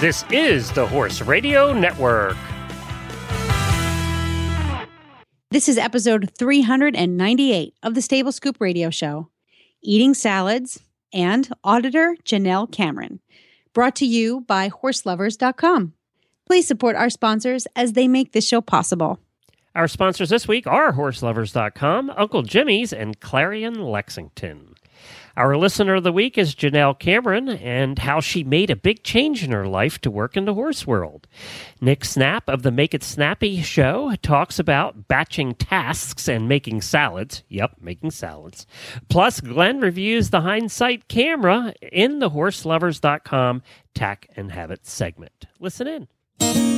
This is the Horse Radio Network. This is episode 398 of the Stable Scoop Radio Show Eating Salads and Auditor Janelle Cameron. Brought to you by horselovers.com. Please support our sponsors as they make this show possible. Our sponsors this week are horselovers.com, Uncle Jimmy's, and Clarion Lexington. Our listener of the week is Janelle Cameron and how she made a big change in her life to work in the horse world. Nick Snap of the Make It Snappy show talks about batching tasks and making salads. Yep, making salads. Plus, Glenn reviews the hindsight camera in the horselovers.com tack and habit segment. Listen in.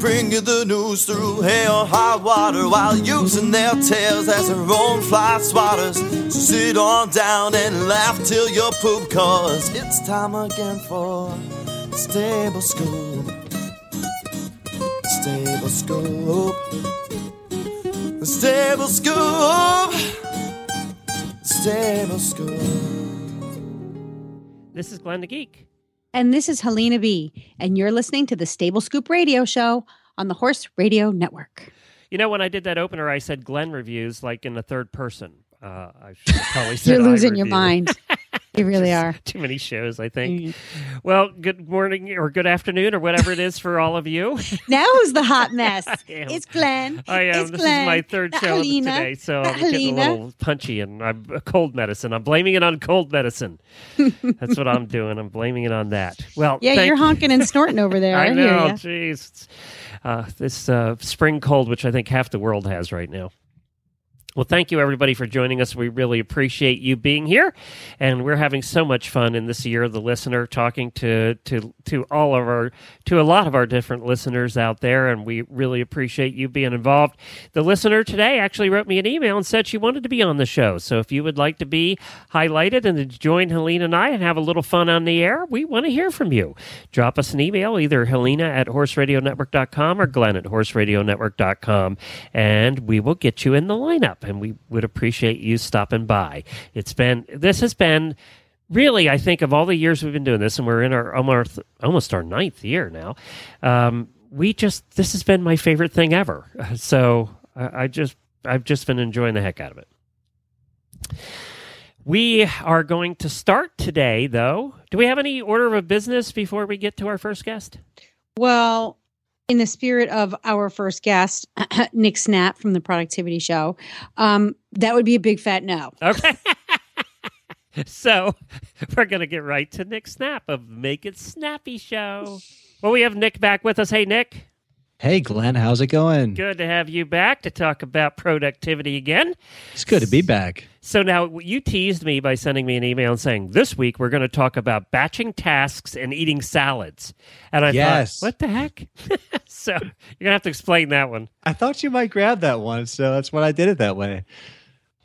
Bring you the news through hail or high water while using their tails as their own fly swatters. So sit on down and laugh till you poop, cause it's time again for Stable Scoop. Stable Scoop. Stable Scoop. Stable Scoop. This is Glenn the Geek. And this is Helena B. And you're listening to the Stable Scoop Radio Show on the Horse Radio Network. You know, when I did that opener, I said Glenn reviews like in the third person. Uh, I should probably said You're losing your mind. You really are. Too many shows, I think. Mm. Well, good morning or good afternoon or whatever it is for all of you. Now who's the hot mess? It's Glenn. I am. It's this Glenn. is my third Not show Helena. today, so Not I'm getting a little punchy, and I'm uh, cold medicine. I'm blaming it on cold medicine. That's what I'm doing. I'm blaming it on that. Well, Yeah, you're honking and snorting over there. I, I know. Jeez, uh, this uh, spring cold, which I think half the world has right now. Well, thank you everybody for joining us. We really appreciate you being here, and we're having so much fun in this year of the listener, talking to to to all of our to a lot of our different listeners out there, and we really appreciate you being involved. The listener today actually wrote me an email and said she wanted to be on the show. So if you would like to be highlighted and to join Helena and I and have a little fun on the air, we want to hear from you. Drop us an email, either Helena at horseradionetwork.com or Glenn at horseradionetwork.com, and we will get you in the lineup. And we would appreciate you stopping by. It's been, this has been really, I think, of all the years we've been doing this, and we're in our almost, almost our ninth year now, um, we just, this has been my favorite thing ever. So I, I just, I've just been enjoying the heck out of it. We are going to start today, though. Do we have any order of business before we get to our first guest? Well, in the spirit of our first guest, Nick Snap from the Productivity Show, um, that would be a big fat no. Okay. so we're going to get right to Nick Snap of Make It Snappy Show. Well, we have Nick back with us. Hey, Nick. Hey, Glenn, how's it going? Good to have you back to talk about productivity again. It's good to be back. So now you teased me by sending me an email and saying this week we're going to talk about batching tasks and eating salads. And I Yes. thought, what the heck? so you're going to have to explain that one. I thought you might grab that one, so that's why I did it that way.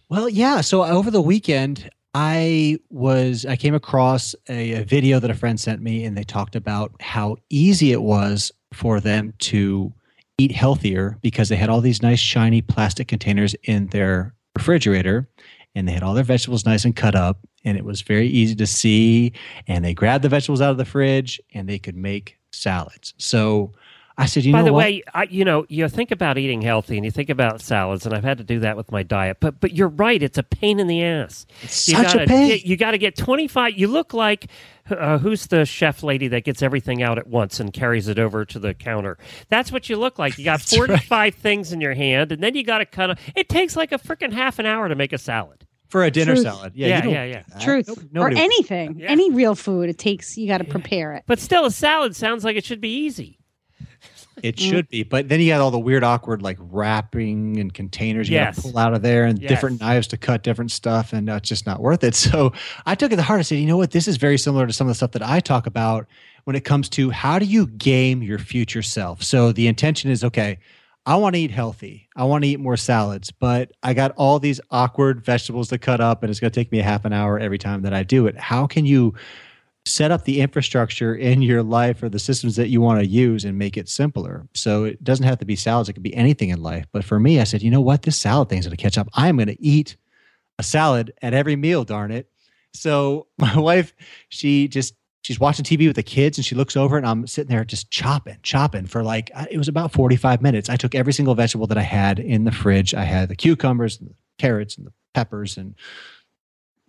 Well, yeah. So over the weekend, I was I came across a, a video that a friend sent me, and they talked about how easy it was for them to eat healthier because they had all these nice shiny plastic containers in their refrigerator, and they had all their vegetables nice and cut up, and it was very easy to see. And they grabbed the vegetables out of the fridge, and they could make salads. So I said, you know, By know the what? way, I, you know, you think about eating healthy and you think about salads, and I've had to do that with my diet. But but you're right; it's a pain in the ass. It's You such gotta a pain. Get, you got to get 25. You look like uh, who's the chef lady that gets everything out at once and carries it over to the counter? That's what you look like. You got That's right. 45 things in your hand, and then you got to cut. 'em. It takes like a freaking half an hour to make a salad. for a dinner Truth. salad. Yeah, Yeah, you yeah, yeah. Truth. nope, or anything, Yeah. any real food, it takes, you got to prepare it. But still, a salad sounds like it should be easy. It Mm. should be, but then you got all the weird, awkward like wrapping and containers you Yes. got to pull out of there, and Yes. different knives to cut different stuff, and uh, it's just not worth it. So I took it to heart. I said, you know what? This is very similar to some of the stuff that I talk about when it comes to how do you game your future self. So the intention is okay. I want to eat healthy. I want to eat more salads, but I got all these awkward vegetables to cut up, and it's going to take me a half an hour every time that I do it. How can you set up the infrastructure in your life or the systems that you want to use and make it simpler? So it doesn't have to be salads, it could be anything in life. But for me, I said, you know what? This salad thing's going to catch up. I'm going to eat a salad at every meal, darn it. So my wife, she just she's watching TV with the kids and she looks over and I'm sitting there just chopping, chopping for like uh, it was about 45 minutes. I took every single vegetable that I had in the fridge. I had the cucumbers and the carrots and the peppers and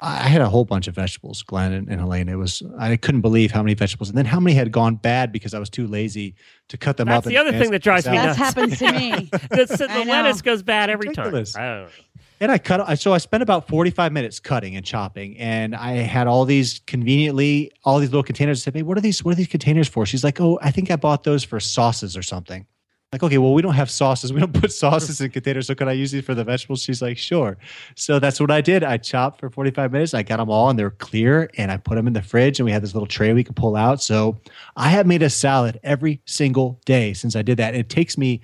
I I had a whole bunch of vegetables, Glenn and, and Helene. It was I couldn't believe how many vegetables and then how many had gone bad because I was too lazy to cut them That's up. That's the other thing that drives me salad. That's happened to me. the, I the lettuce goes bad every Ridiculous. time. I. And I cut. I so I spent about forty five minutes cutting and chopping, and I had all these conveniently all these little containers. I said, "Hey, what are these? What are these containers for?" She's like, "Oh, I think I bought those for sauces or something." Like, okay, well, we don't have sauces. We don't put sauces in containers. So could I use these for the vegetables? She's like, sure. So that's what I did. I chopped for 45 minutes. I got them all and they're clear and I put them in the fridge and we had this little tray we could pull out. So I have made a salad every single day since I did that. It takes me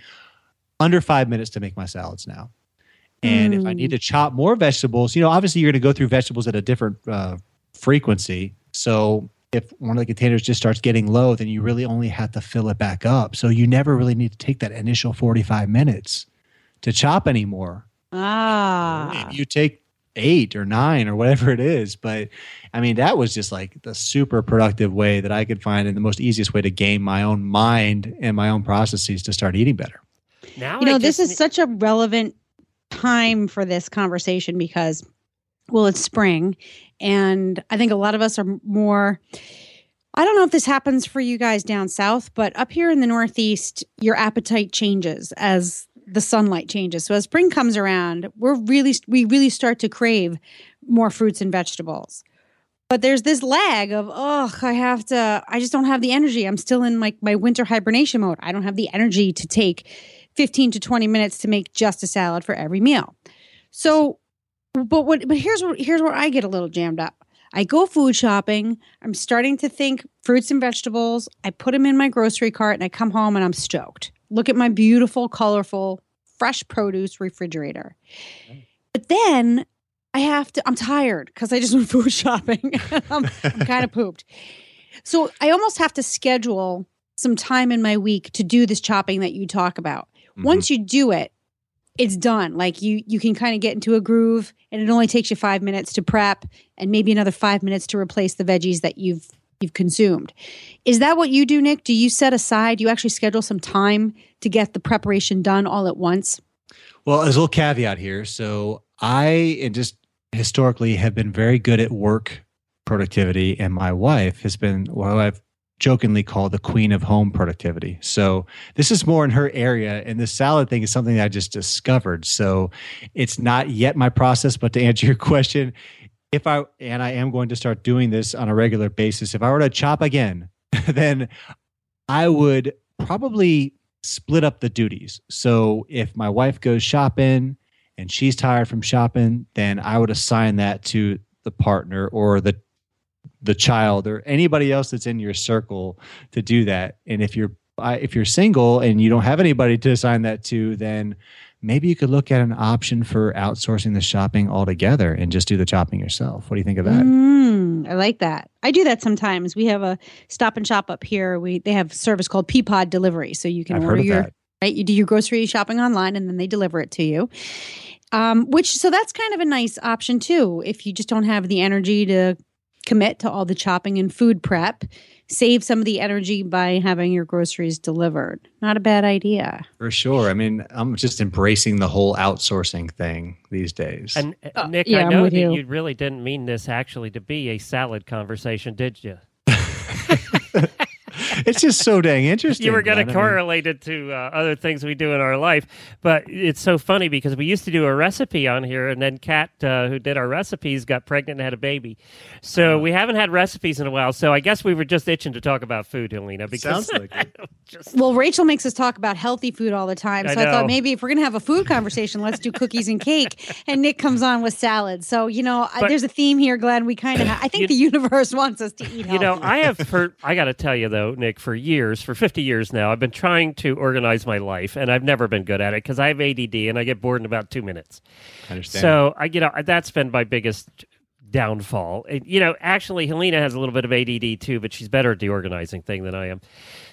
under five minutes to make my salads now. And if I Mm. need to chop more vegetables, you know, obviously you're going to go through vegetables at a different uh, frequency. So if one of the containers just starts getting low, then you really only have to fill it back up. So you never really need to take that initial 45 minutes to chop anymore. Ah. Maybe you take eight or nine or whatever it is. But I mean, that was just like the super productive way that I could find and the most easiest way to game my own mind and my own processes to start eating better. Now you know, this is such a relevant time for this conversation because, well, it's spring. And I think a lot of us are more. I don't know if this happens for you guys down south, but up here in the Northeast, your appetite changes as the sunlight changes. So as spring comes around, we're really we really start to crave more fruits and vegetables. But there's this lag of, oh, I have to, I just don't have the energy. I'm still in like my winter hibernation mode. I don't have the energy to take 15 to 20 minutes to make just a salad for every meal. So, but what, but here's where, here's where I get a little jammed up. I go food shopping. I'm starting to think fruits and vegetables. I put them in my grocery cart and I come home and I'm stoked. Look at my beautiful, colorful, fresh produce refrigerator. But then I have to, I'm tired because I just went food shopping. I'm, I'm kind of pooped. So I almost have to schedule some time in my week to do this chopping that you talk about. Mhm. Once you do it, it's done. Like you you can kind of get into a groove and it only takes you 5 minutes to prep and maybe another 5 minutes to replace the veggies that you've you've consumed. Is that what you do, Nick? Do you set aside, you actually schedule some time to get the preparation done all at once? Well, there's a little caveat here. So I and just historically have been very good at work productivity, and my wife has been what I've jokingly called the queen of home productivity. So this is more in her area, and the salad thing is something that I just discovered. So it's not yet my process, but to answer your question, if I and I am going to start doing this on a regular basis, if I were to chop again, then I would probably split up the duties. So if my wife goes shopping and she's tired from shopping, then I would assign that to the partner or the the child or anybody else that's in your circle to do that. And if you're if you're single and you don't have anybody to assign that to, then maybe you could look at an option for outsourcing the shopping altogether and just do the shopping yourself. What do you think of that? Mm, I like that. I do that sometimes. We have a stop and shop up here. We they have a service called Peapod Delivery, so you can I've order your that. right. You do your grocery shopping online, and then they deliver it to you. Um, which so that's kind of a nice option too. If you just don't have the energy to commit to all the chopping and food prep, save some of the energy by having your groceries delivered. Not a bad idea. For sure. I mean, I'm just embracing the whole outsourcing thing these days. And uh, Uh, Nick, yeah, I know that you. you really didn't mean this actually to be a salad conversation, did you? it's just so dang interesting. you were going to correlate it to uh, other things we do in our life, but it's so funny because we used to do a recipe on here, and then Kat, uh, who did our recipes, got pregnant and had a baby. So Uh-huh. we haven't had recipes in a while. So I guess we were just itching to talk about food, Helena. Because Sounds like it. just Well, Rachel makes us talk about healthy food all the time. So I, know. thought maybe if we're going to have a food conversation, let's do cookies and cake. And Nick comes on with salad. So, you know, I there's a theme here, Glenn. We kind of, ha- I think You- the universe wants us to eat healthy. You know, I have heard, I got to tell you though, Nick, for years, for 50 years now, I've been trying to organize my life and I've never been good at it because I have ADD and I get bored in about two minutes. I understand. So, I, you know, that's been my biggest downfall. You know, actually, Helena has a little bit of ADD too, but she's better at the organizing thing than I am.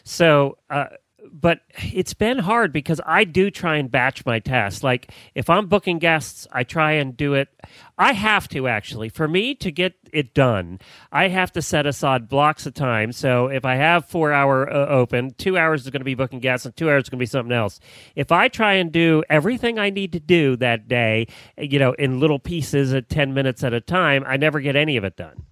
So, uh, but it's been hard because I do try and batch my tasks. Like if I'm booking guests, I try and do it. I have to actually. For me to get it done, I have to set aside blocks of time. So if I have four hour uh, open, two hours is going to be booking guests, and two hours is going to be something else. If I try and do everything I need to do that day, you know, in little pieces at ten minutes at a time, I never get any of it done.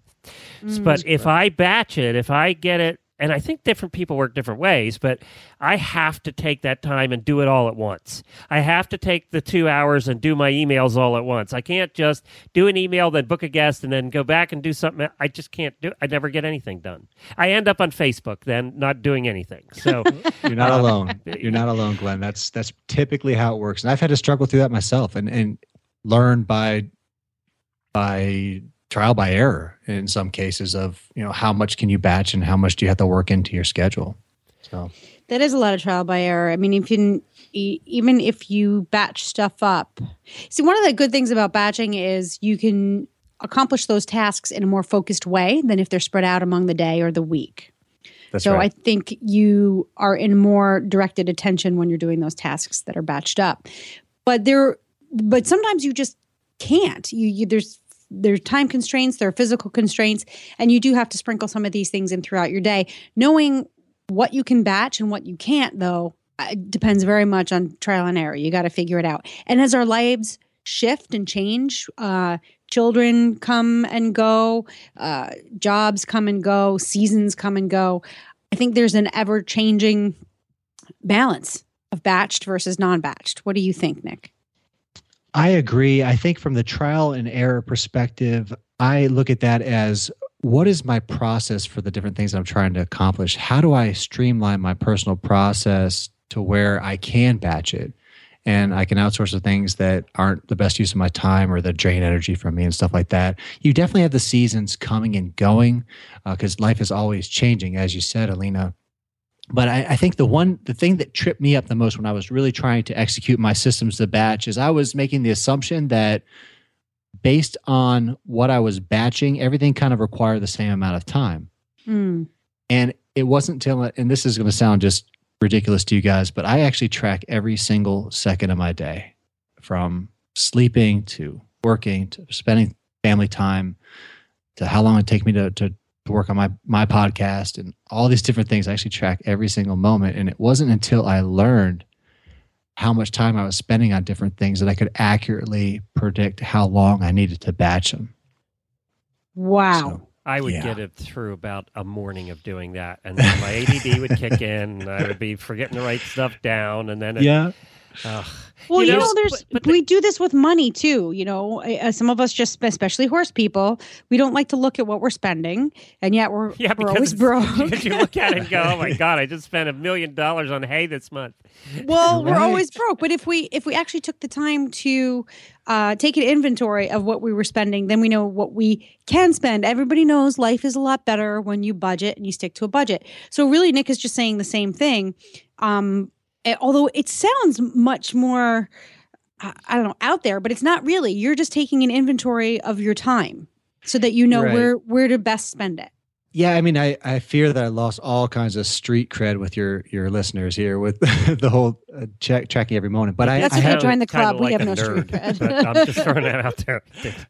But if I batch it, if I get it, and I think different people work different ways, but I have to take that time and do it all at once. I have to take the two hours and do my emails all at once. I can't just do an email, then book a guest, and then go back and do something. I just can't do. I never get anything done. I end up on Facebook then, not doing anything. So You're not Um, alone. You're not alone, Glenn. That's that's typically how it works, and I've had to struggle through that myself, and and learn by by trial by error in some cases of you know how much can you batch and how much do you have to work into your schedule. So That is a lot of trial by error. I mean, if you even if you batch stuff up, see one of the good things about batching is you can accomplish those tasks in a more focused way than if they're spread out among the day or the week. that's so right. I think you are in more directed attention when you're doing those tasks that are batched up. But there, but sometimes you just can't. You, you there's there's time constraints, there are physical constraints, and you do have to sprinkle some of these things in throughout your day. Knowing what you can batch and what you can't, though, uh, depends very much on trial and error. You got to figure it out. And as our lives shift and change, uh, children come and go, uh, jobs come and go, seasons come and go. I think there's an ever changing balance of batched versus non batched. What do you think, Nick? I agree. I think from the trial and error perspective, I look at that as what is my process for the different things I'm trying to accomplish? How do I streamline my personal process to where I can batch it and I can outsource the things that aren't the best use of my time or that drain energy from me and stuff like that? You definitely have the seasons coming and going uh, because life is always changing, as you said, Alina but I, I think the one the thing that tripped me up the most when I was really trying to execute my systems to batch is I was making the assumption that based on what I was batching, everything kind of required the same amount of time. Hmm. And it wasn't till and this is going to sound just ridiculous to you guys, but I actually track every single second of my day from sleeping to working to spending family time to how long it take me to, to to work on my my podcast and all these different things. I actually track every single moment. And it wasn't until I learned how much time I was spending on different things that I could accurately predict how long I needed to batch them. Wow. So, I would Yeah. get it through about a morning of doing that, and then my ADD would kick in, and I would be forgetting to write stuff down, and then it, yeah. Ugh. Well, You you know, know, there's but- but we do this with money too. You know, uh, some of us just, especially horse people, we don't like to look at what we're spending, and yet we're Yeah, we're always broke. you look at it and go, "Oh my god, I just spent a million dollars on hay this month." well, we're always broke. But if we if we actually took the time to uh, take an inventory of what we were spending, then we know what we can spend. Everybody knows life is a lot better when you budget and you stick to a budget. So really, Nick is just saying the same thing. Um, although it sounds much more, I I don't know, out there, but it's not really. You're just taking an inventory of your time so that you know Right. where where to best spend it. Yeah, I mean, I, I fear that I lost all kinds of street cred with your your listeners here with the whole uh, check tracking every moment. But I, That's I okay, had kinda- join the kinda club. We like have a no street cred. I'm just throwing that out there.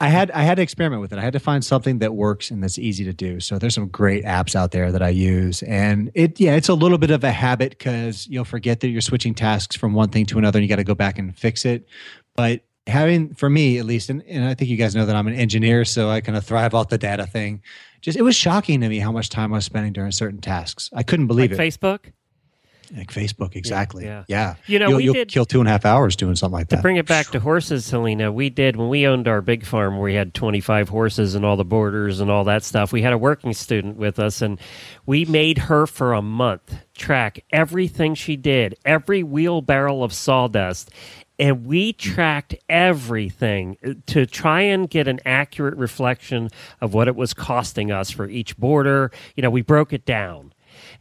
I had I had to experiment with it. I had to find something that works and that's easy to do. So there's some great apps out there that I use, and it yeah, it's a little bit of a habit because you'll forget that you're switching tasks from one thing to another, and you got to go back and fix it. But having for me at least, and, and I think you guys know that I'm an engineer, so I kind of thrive off the data thing. Just it was shocking to me how much time I was spending during certain tasks. I couldn't believe like it. Facebook. Like Facebook, exactly. yeah. Yeah. You know, you'll, you'll did- kill two and a half hours doing something like To that. bring it back to horses, Helena, we did when we owned our big farm we had 25 horses and all the boarders and all that stuff. We had a working student with us, and we made her for a month track everything she did, every wheelbarrow of sawdust. And we hmm. tracked everything uh, to try and get an accurate reflection of what it was costing us for each boarder. You know, we broke it down.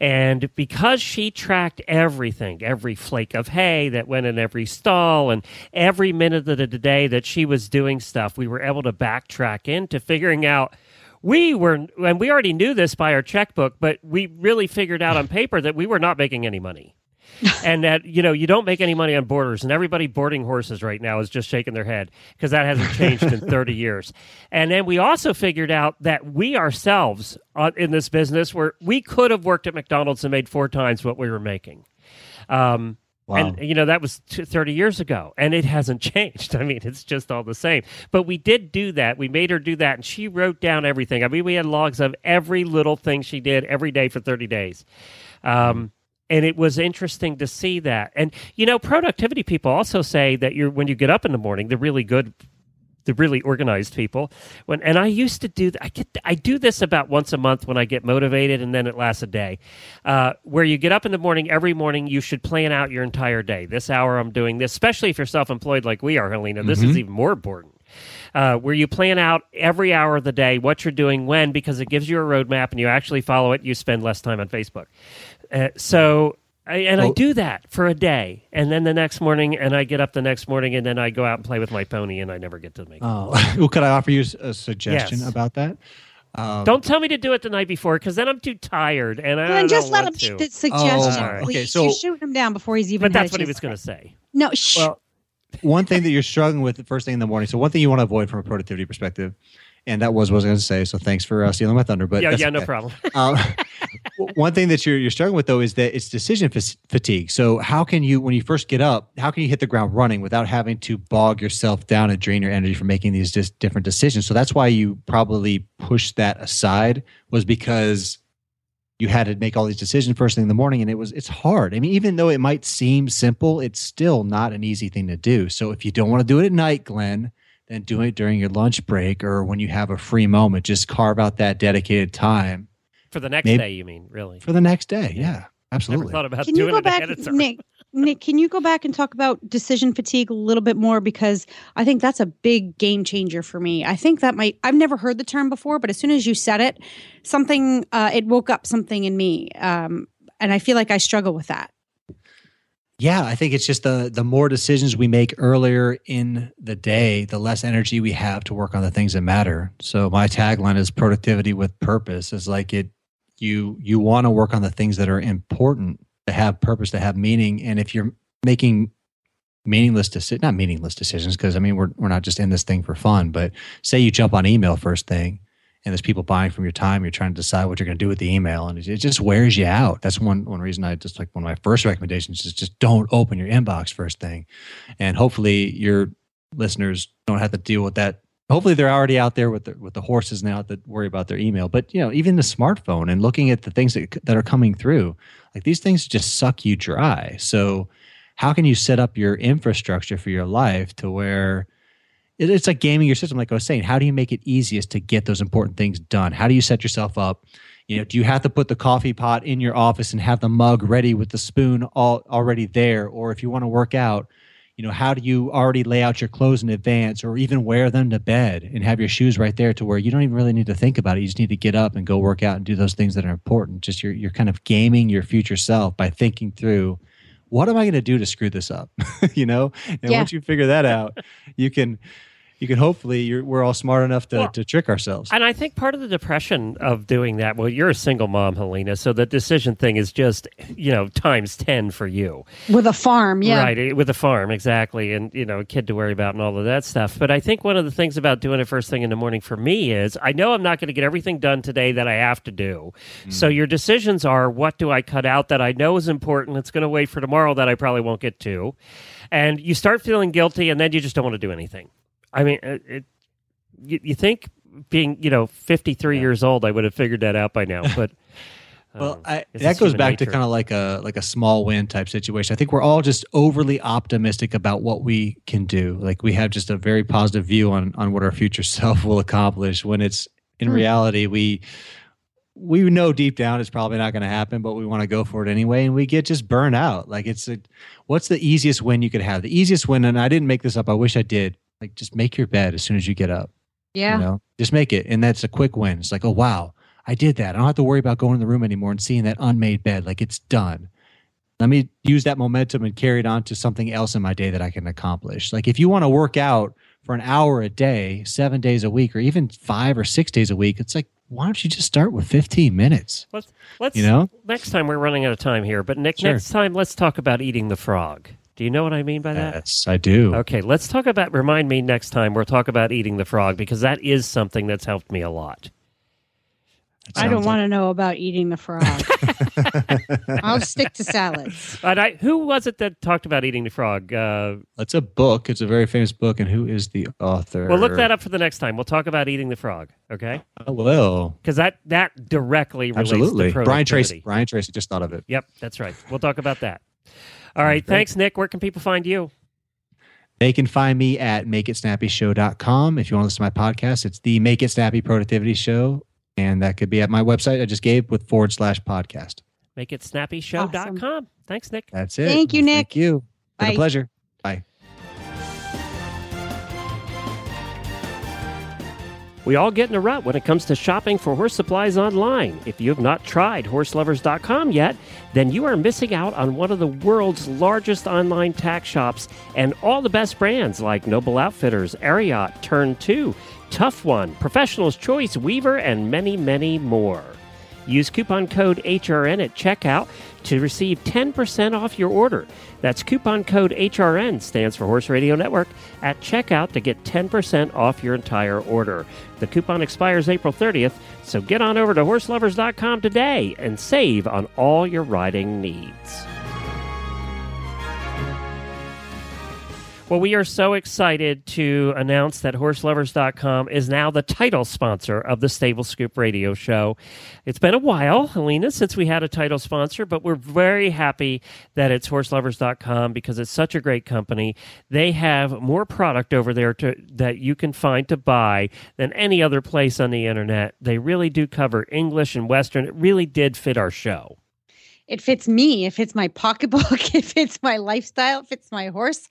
And because she tracked everything, every flake of hay that went in every stall, and every minute of the day that she was doing stuff, we were able to backtrack into figuring out. We were, and we already knew this by our checkbook, but we really figured out on paper that we were not making any money. and that you know you don't make any money on boarders and everybody boarding horses right now is just shaking their head because that hasn't changed in 30 years. And then we also figured out that we ourselves uh, in this business where we could have worked at mcdonald's and made four times what we were making. Um, Wow. and you know that was t- 30 years ago and it hasn't changed. I mean it's just all the same. But we did do that. We made her do that and she wrote down everything. I mean we had logs of every little thing she did every day for 30 days. Um, and it was interesting to see that. And you know productivity people also say that you're when you get up in the morning they're really good the really organized people. When and i used to do i get i do this about once a month when i get motivated and then it lasts a day. Uh, where you get up in the morning every morning you should plan out your entire day. This hour i'm doing this especially if you're self-employed like we are helena this is even more important. Uh, where you plan out every hour of the day what you're doing when because it gives you a roadmap and you actually follow it you spend less time on facebook uh, so I, and I do that for a day, and then the next morning, and I get up the next morning, and then I go out and play with my pony, and I never get to make. it. Oh, well, could I offer you a suggestion Yes. about that? Um, Don't tell me to do it the night before, because then I'm too tired, and I Then don't just let him want make to. the suggestion, Oh, okay, please. so- You're shooting him down before he's even. But that's what he was going to say. No, shh. Well, one thing that you're struggling with the first thing in the morning. So one thing you want to avoid from a productivity perspective, and that was what I was going to say. So thanks for uh, stealing my thunder. But yeah, yeah, no okay. problem. um, one thing that you're you're struggling with though is that it's decision fatigue. So how can you, when you first get up, how can you hit the ground running without having to bog yourself down and drain your energy from making these just different decisions? So that's why you probably pushed that aside was because you had to make all these decisions first thing in the morning and it was it's hard i mean even though it might seem simple it's still not an easy thing to do so if you don't want to do it at night glenn then do it during your lunch break or when you have a free moment just carve out that dedicated time For the next Maybe- day, you mean? Really? for the next day yeah Never absolutely thought about Can you go it back, ahead of time. Nick? Nick, can you go back and talk about decision fatigue a little bit more because I think that's a big game changer for me. I think that might I've never heard the term before, but as soon as you said it, something uh, it woke up something in me, um, and I feel like I struggle with that. Yeah, I think it's just the the more decisions we make earlier in the day, the less energy we have to work on the things that matter. So my tagline is productivity with purpose. Is like it you you want to work on the things that are important to have purpose, to have meaning. And if you're making meaningless decisions, not meaningless decisions, because I mean we're we're not just in this thing for fun, but say you jump on email first thing and there's people buying from your time. You're trying to decide what you're going to do with the email, and it, just wears you out. That's one one reason I just like one of my first recommendations is just don't open your inbox first thing, and hopefully your listeners don't have to deal with that. Hopefully they're already out there with the with the horses now that worry about their email. But you know, even the smartphone and looking at the things that that are coming through, like these things just suck you dry. So how can you set up your infrastructure for your life to where it- it's like gaming your system like i was saying how do you make it easiest to get those important things done? How do you set yourself up? You know do you have to put the coffee pot in your office and have the mug ready with the spoon all already there? Or if you want to work out you know how do you already lay out your clothes in advance or even wear them to bed and have your shoes right there to where you don't even really need to think about it. You just need to get up and go work out and do those things that are important. Just you're, you're kind of gaming your future self by thinking through what am i going to do to screw this up? You know? And Yeah. once you figure that out you can you can hopefully you're, we're all smart enough to, Well, to trick ourselves. And I think part of the depression of doing that, well, you're a single mom, Helena, so the decision thing is just, you know, times 10 for you. With a farm, yeah. Right, eh, with a farm, exactly, and you know, a kid to worry about and all of that stuff. But I think one of the things about doing it first thing in the morning for me is I know I'm not going to get everything done today that I have to do. So your decisions are what do I cut out that I know is important? It's going to wait for tomorrow that I probably won't get to, and you start feeling guilty, and then you just don't want to do anything. I mean, it, it you, you think being you know 53 years old, I would have figured that out by now, but. Well, um, I, that goes back to kind of like a like a small win type situation. I think we're all just overly optimistic about what we can do. Like we have just a very positive view on on what our future self will accomplish. When it's in Hmm. reality, we we know deep down it's probably not going to happen, but we want to go for it anyway, and we get just burned out. Like it's a, what's the easiest win you could have? The easiest win, and I didn't make this up. I wish I did. Like just make your bed as soon as you get up. Yeah. You know, just make it. And that's a quick win. It's like, oh, wow, I did that. I don't have to worry about going in the room anymore and seeing that unmade bed. Like it's done. Let me use that momentum and carry it on to something else in my day that I can accomplish. Like if you want to work out for an hour a day, seven days a week, or even five or six days a week, it's like, why don't you just start with 15 minutes? Let's, let's You know? next time we're running out of time here, but Nick, Sure. next time let's talk about eating the frog. Do you know what I mean by that? Yes, I do. Okay, let's talk about. Remind me next time we'll talk about eating the frog because that is something that's helped me a lot. I don't sounds want to know about eating the frog. I'll stick to salads. And I, who was it that talked about eating the frog? Uh, It's a book. It's a very famous book. And who is the author? we'll look that up for the next time. We'll talk about eating the frog. Okay, I will. because that that directly relates Absolutely. to Brian Tracy. Brian Tracy just thought of it. Yep, that's right. We'll talk about that. All right, thanks, Nick. Where can people find you? They can find me at makeitsnappyshow.com. If you want to listen to my podcast, it's the Make It Snappy Productivity Show. And that could be at my website I just gave with forward slash podcast. Make it snappyshow.com. Thanks, Nick. That's it. Thank you, Nick. Thank you. Been Bye. a pleasure. Bye. We all get in a rut when it comes to shopping for horse supplies online. If you have not tried horselovers.com yet, then you are missing out on one of the world's largest online tack shops and all the best brands like Noble Outfitters, Ariat, Turn 2, Tough One, Professional's Choice, Weaver, and many, many more. Use coupon code HRN at checkout to receive 10% off your order. That's coupon code HRN, stands for Horse Radio Network, at checkout to get 10% off your entire order. The coupon expires April 30th, so get on over to horselovers.com today and save on all your riding needs. Well, we are so excited to announce that HorseLovers.com is now the title sponsor of the Stable Scoop radio show. It's been a while, Helena, since we had a title sponsor, but we're very happy that it's HorseLovers.com because it's such a great company. They have more product over there to, that you can find to buy than any other place on the internet. They really do cover English and Western. It really did fit our show. It fits me. It fits my pocketbook. It fits my lifestyle. It fits my horse.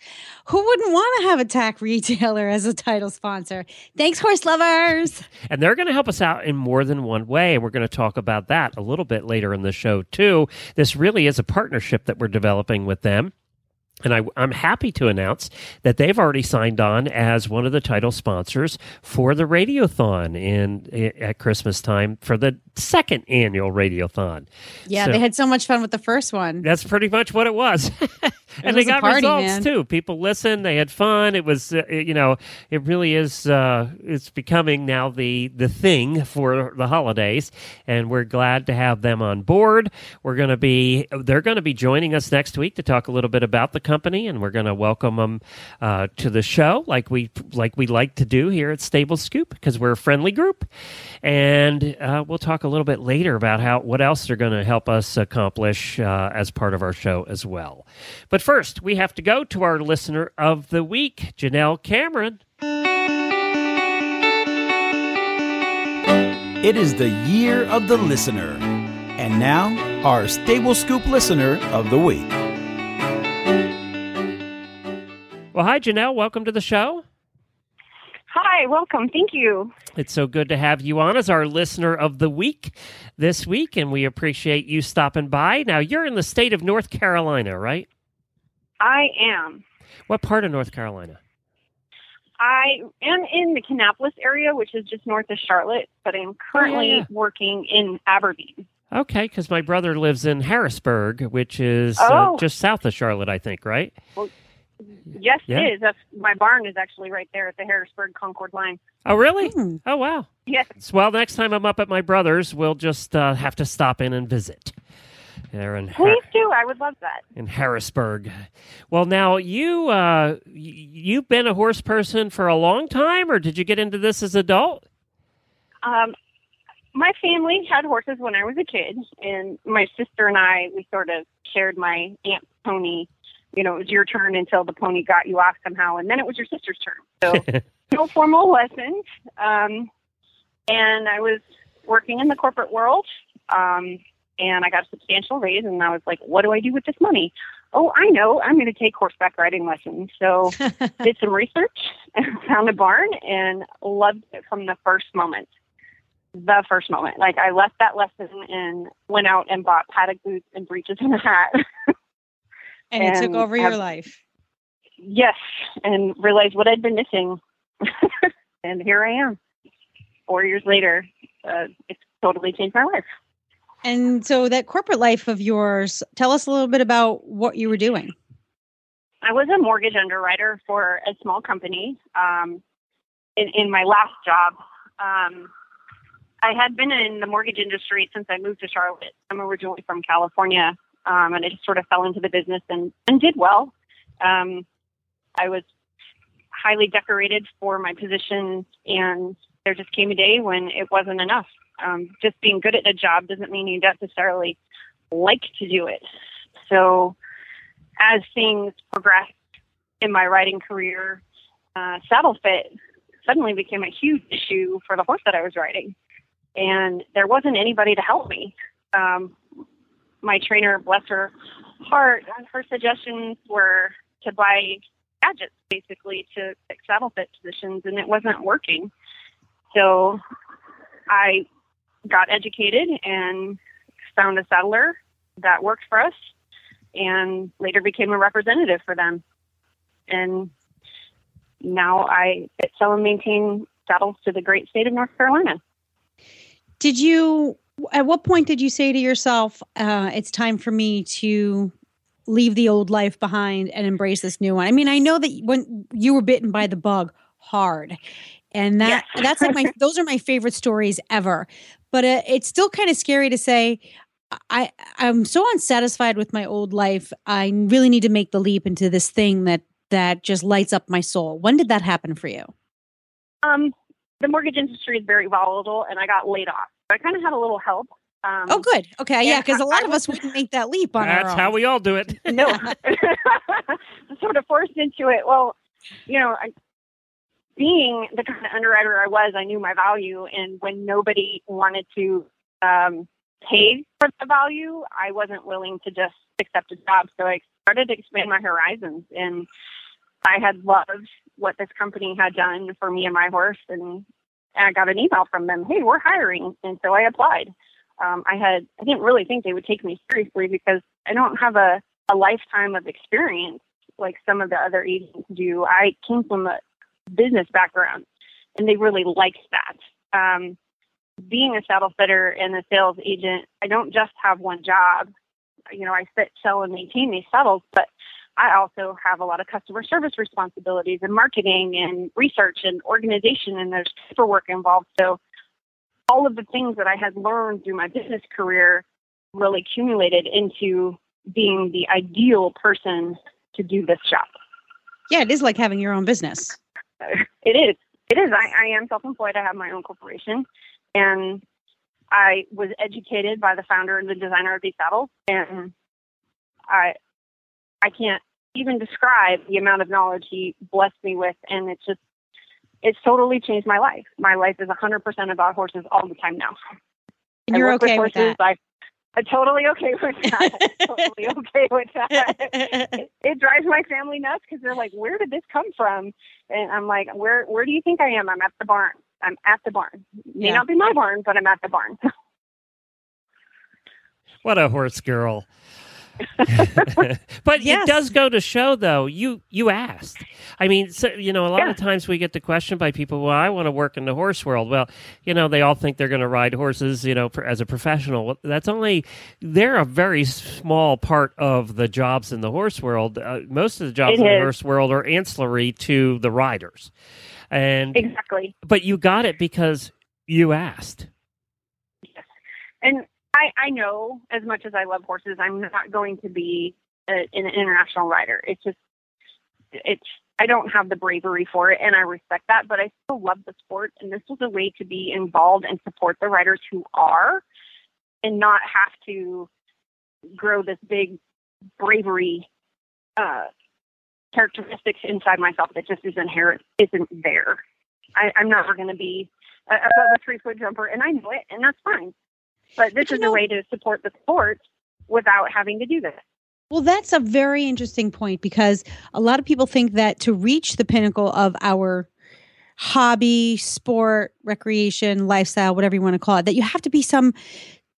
Who wouldn't want to have a tack retailer as a title sponsor? Thanks, horse lovers. And they're going to help us out in more than one way. We're going to talk about that a little bit later in the show, too. This really is a partnership that we're developing with them. And I, I'm happy to announce that they've already signed on as one of the title sponsors for the Radiothon in at Christmas time for the second annual Radiothon. Yeah, So- they had so much fun with the first one. That's pretty much what it was. and they was a got party, results man. too. People listened, they had fun. It was uh, you know, it really is uh it's becoming now the the thing for the holidays and we're glad to have them on board. We're going to be they're going to be joining us next week to talk a little bit about the company and we're going to welcome them uh, to the show like we like we like to do here at Stable Scoop because we're a friendly group. And uh, we'll talk a little bit later about how what else they're going to help us accomplish uh, as part of our show as well. But first, we have to go to our listener of the week, Janelle Cameron. It is the year of the listener. And now, our Stable Scoop listener of the week. Well, hi, Janelle. Welcome to the show. Hi, welcome. Thank you. It's so good to have you on as our listener of the week this week, and we appreciate you stopping by. Now, you're in the state of North Carolina, right? I am. What part of North Carolina? I am in the Kannapolis area, which is just north of Charlotte, but I'm currently Oh, yeah. working in Aberdeen. Okay, because my brother lives in Harrisburg, which is uh, Oh. just south of Charlotte, I think, right? Yes, Yeah. it is. That's my barn is actually right there at the Harrisburg Concord line. Oh, really? Hmm. Oh, wow. Yes. Well, next time I'm up at my brother's, we'll just uh, have to stop in and visit. There in, Har- Please do. I would love that. in Harrisburg. Well, now you uh, you've been a horse person for a long time, or did you get into this as adult? Um, my family had horses when I was a kid, and my sister and I, we sort of shared my aunt's pony. You know, it was your turn until the pony got you off somehow, and then it was your sister's turn. So, no formal lessons. Um, and I was working in the corporate world, um, and I got a substantial raise, and I was like, what do I do with this money? Oh, I know. I'm going to take horseback riding lessons. So, did some research, found a barn, and loved it from the first moment. The first moment. Like I left that lesson and went out and bought paddock boots and breeches and a hat. And it took And over your life. yes, and realized what I'd been missing. and here I am. Four years later, uh, it's totally changed my life. And so that corporate life of yours, tell us a little bit about what you were doing. I was a mortgage underwriter for a small company um, in, in my last job. Um, I had been in the mortgage industry since I moved to Charlotte. I'm originally from California, um, and I just sort of fell into the business and, and did well. Um, I was highly decorated for my position, and there just came a day when it wasn't enough. Um, just being good at a job doesn't mean you necessarily like to do it. So, as things progressed in my riding career, uh, saddle fit suddenly became a huge issue for the horse that I was riding. And there wasn't anybody to help me. Um, my trainer, bless her heart, her suggestions were to buy gadgets basically to fix saddle fit positions, and it wasn't working. So I got educated and found a saddler that worked for us and later became a representative for them. And now I sell and maintain saddles to the great state of North Carolina. Did you, at what point did you say to yourself, uh, it's time for me to leave the old life behind and embrace this new one? I mean, I know that when you were bitten by the bug hard, and that Yes. that's like my those are my favorite stories ever. But uh, it's still kind of scary to say. I I'm so unsatisfied with my old life. I really need to make the leap into this thing that that just lights up my soul. When did that happen for you? Um, the mortgage industry is very volatile, and I got laid off. So I kind of had a little help. Um, Oh, good. Okay, yeah, yeah, because a lot I of us wouldn't make that leap on our That's own. how we all do it. no, sort of forced into it. Well, you know, I, being the kind of underwriter I was, I knew my value, and when nobody wanted to um, pay for the value, I wasn't willing to just accept a job. So I started to expand my horizons, and I had loved what this company had done for me and my horse, and, and I got an email from them, "Hey, we're hiring," and so I applied. Um, I had I didn't really think they would take me seriously because I don't have a, a lifetime of experience like some of the other agents do. I came from a business background, and they really liked that. Um, being a saddle fitter and a sales agent, I don't just have one job. You know, I sit, sell, and maintain these saddles, but I also have a lot of customer service responsibilities and marketing and research and organization, and there's paperwork involved. So, all of the things that I had learned through my business career really accumulated into being the ideal person to do this job. Yeah, it is like having your own business. It is. It is. I, I am self employed. I have my own corporation. And I was educated by the founder and the designer of these saddles. And I I can't even describe the amount of knowledge he blessed me with. And it's just, it's totally changed my life. My life is 100% about horses all the time now. And you're work okay with horses. that. I, I'm totally okay with that. totally okay with that. it, it drives my family nuts because they're like, "Where did this come from?" And I'm like, "Where Where do you think I am? I'm at the barn. I'm at the barn. May Yeah. not be my barn, but I'm at the barn." What a horse girl. but Yes. it does go to show, though. You you asked. I mean, so, you know, a lot Yeah. of times we get the question by people, "Well, I want to work in the horse world." Well, you know, they all think they're going to ride horses, you know, for, as a professional. That's only they're a very small part of the jobs in the horse world. Uh, most of the jobs It in the horse world are ancillary to the riders, and Exactly. but you got it because you asked. Yes, And I, I know as much as I love horses, I'm not going to be a, an international rider. It's just, it's, I don't have the bravery for it, and I respect that, but I still love the sport. And this was a way to be involved and support the riders who are and not have to grow this big bravery uh, characteristics inside myself that just is inherent, isn't there. I, I'm never going to be above a three foot jumper, and I know it, and that's fine. But this you is know- a way to support the sport without having to do this. Well, that's a very interesting point because a lot of people think that to reach the pinnacle of our hobby, sport, recreation, lifestyle, whatever you want to call it, that you have to be some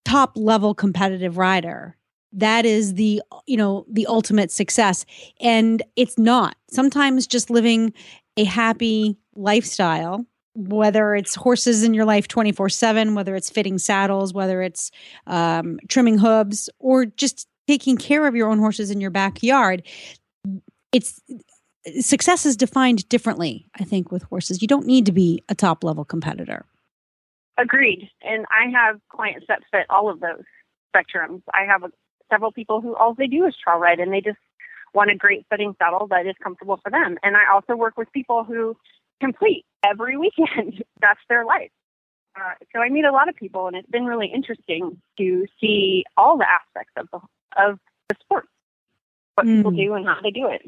top level competitive rider. That is the, you know, the ultimate success. And it's not. Sometimes just living a happy lifestyle, whether it's horses in your life 24 7, whether it's fitting saddles, whether it's um, trimming hooves, or just taking care of your own horses in your backyard it's success is defined differently i think with horses you don't need to be a top level competitor Agreed. And I have clients that fit all of those spectrums. I have a, several people who all they do is trail ride and they just want a great fitting saddle that is comfortable for them. And I also work with people who complete every weekend. That's their life. Uh, so I meet a lot of people, and it's been really interesting to see all the aspects of the of the sport, what people Mm. do and how they do it.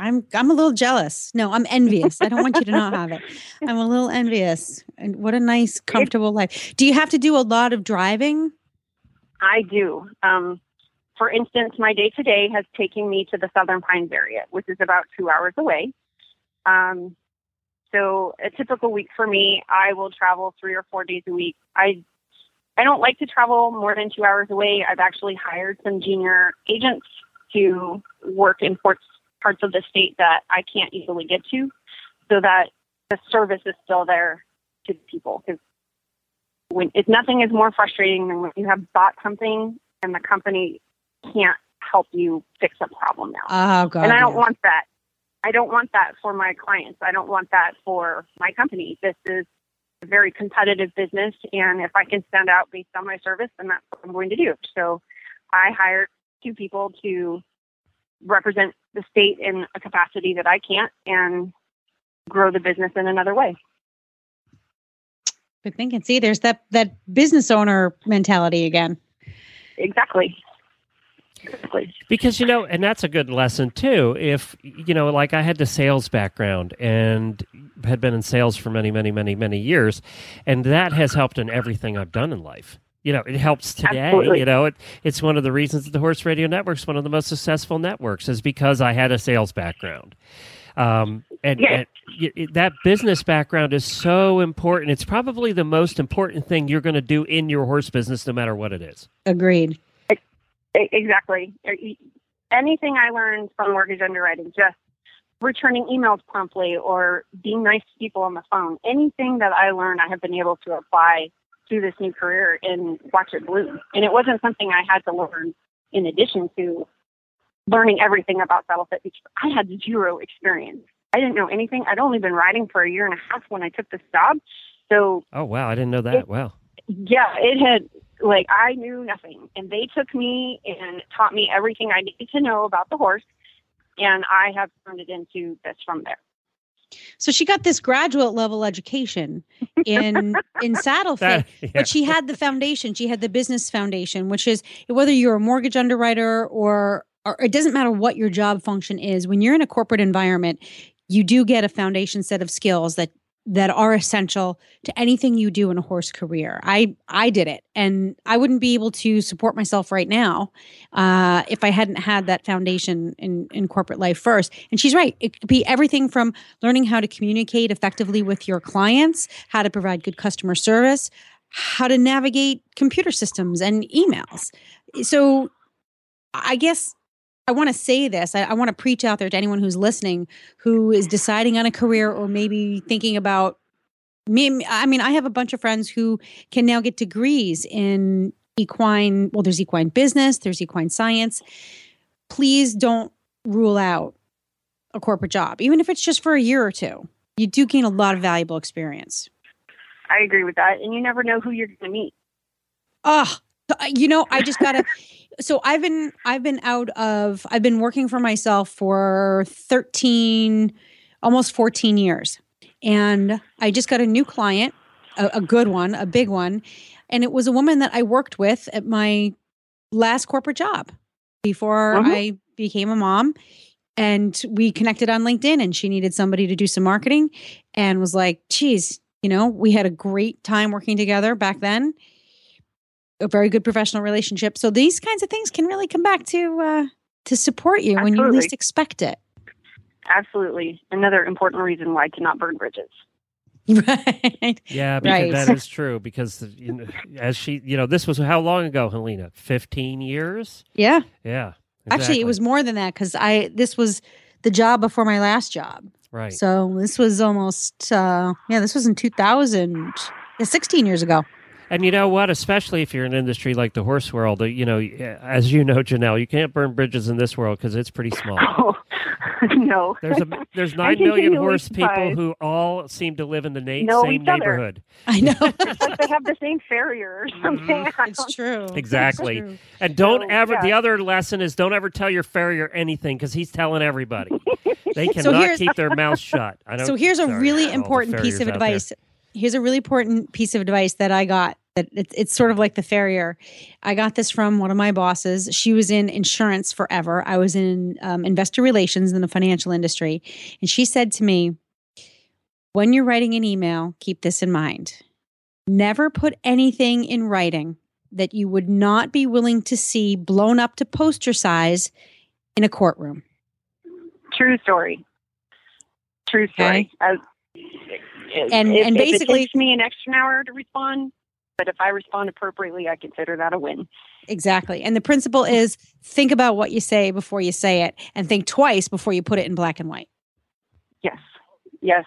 i'm i'm a little jealous no i'm envious i don't want you to not have it i'm a little envious and what a nice comfortable life do you have to do a lot of driving I do. Um, for instance, my day to day has taken me to the Southern Pines area, which is about two hours away. Um, so a typical week for me, I will travel three or four days a week. I I don't like to travel more than two hours away. I've actually hired some junior agents to work in ports, parts of the state that I can't easily get to, so that the service is still there to people. Because when if nothing is more frustrating than when you have bought something and the company can't help you fix a problem now. oh god and I don't yeah. want that. I don't want that for my clients. I don't want that for my company. This is a very competitive business, and if I can stand out based on my service, then that's what I'm going to do. So I hired two people to represent the state in a capacity that I can't and grow the business in another way. good thinking see there's that that business owner mentality again Exactly. Exactly. because you know and that's a good lesson too if you know like i had the sales background and had been in sales for many many many many years and that has helped in everything i've done in life you know it helps today Absolutely. you know it, it's one of the reasons that the horse radio network is one of the most successful networks is because i had a sales background um, and, Yeah. and y- y- that business background is so important it's probably the most important thing you're going to do in your horse business no matter what it is agreed Exactly. Anything I learned from mortgage underwriting, just returning emails promptly or being nice to people on the phone, anything that I learned, I have been able to apply to this new career and watch it bloom. And it wasn't something I had to learn in addition to learning everything about saddle fit because I had zero experience. I didn't know anything. I'd only been riding for a year and a half when I took this job. So oh wow i didn't know that It- wow yeah, it had like I knew nothing, and they took me and taught me everything I needed to know about the horse, and I have turned it into this from there. so she got this graduate level education in in saddle fit yeah. but she had the foundation she had the business foundation which is whether you're a mortgage underwriter or or it doesn't matter what your job function is when you're in a corporate environment you do get a foundation set of skills that that are essential to anything you do in a horse career. I i did it and i wouldn't be able to support myself right now uh, if i hadn't had that foundation in in corporate life first. And she's right. It could be everything from learning how to communicate effectively with your clients how to provide good customer service how to navigate computer systems and emails. So I guess I want to say this. I, I want to preach out there to anyone who's listening who is deciding on a career or maybe thinking about me. I mean, I have a bunch of friends who can now get degrees in equine. Well, there's equine business, there's equine science. Please don't rule out a corporate job, even if it's just for a year or two. You do gain a lot of valuable experience. I agree with that. And you never know who you're going to meet. Oh, you know, I just gotta. so I've been I've been out of I've been working for myself for thirteen, almost fourteen years, and I just got a new client, a, a good one, a big one, and it was a woman that I worked with at my last corporate job before Mhm. I became a mom. And we connected on LinkedIn, and she needed somebody to do some marketing, and was like, "Geez, you know, we had a great time working together back then." A very good professional relationship. So these kinds of things can really come back to uh, to support you when you least expect it. Absolutely. Another important reason why to not burn bridges. right. Yeah, because Right. that is true. Because you know, as she, you know, this was how long ago, Helena? Fifteen years. Yeah. Yeah. Actually, it was more than that because I this was the job before my last job. right. So this was almost uh, yeah, this was in 2000, yeah, 16 years ago. And you know what? Especially if you're in an industry like the horse world, uh, you know, as you know, Janelle, you can't burn bridges in this world because it's pretty small. Oh, no. There's a there's nine million horse people surprised. who all seem to live in the na- Know same neighborhood. I know it's like they have the same farrier or something. Mm-hmm. It's true. Exactly. It's true. And don't So, ever. yeah. The other lesson is don't ever tell your farrier anything because he's telling everybody. They cannot here's- keep their mouth shut. I don't. So here's a sorry really to all the important piece of farriers out there. advice. Here's a really important piece of advice that I got. That it's, it's sort of like the farrier. I got this from one of my bosses. She was in insurance forever. I was in um, investor relations in the financial industry, and she said to me, "When you're writing an email, keep this in mind. Never put anything in writing that you would not be willing to see blown up to poster size in a courtroom." True story. True story. And- if, and if basically- it takes me an extra hour to respond, but if I respond appropriately, I consider that a win. Exactly. And the principle is think about what you say before you say it and think twice before you put it in black and white. Yes, yes.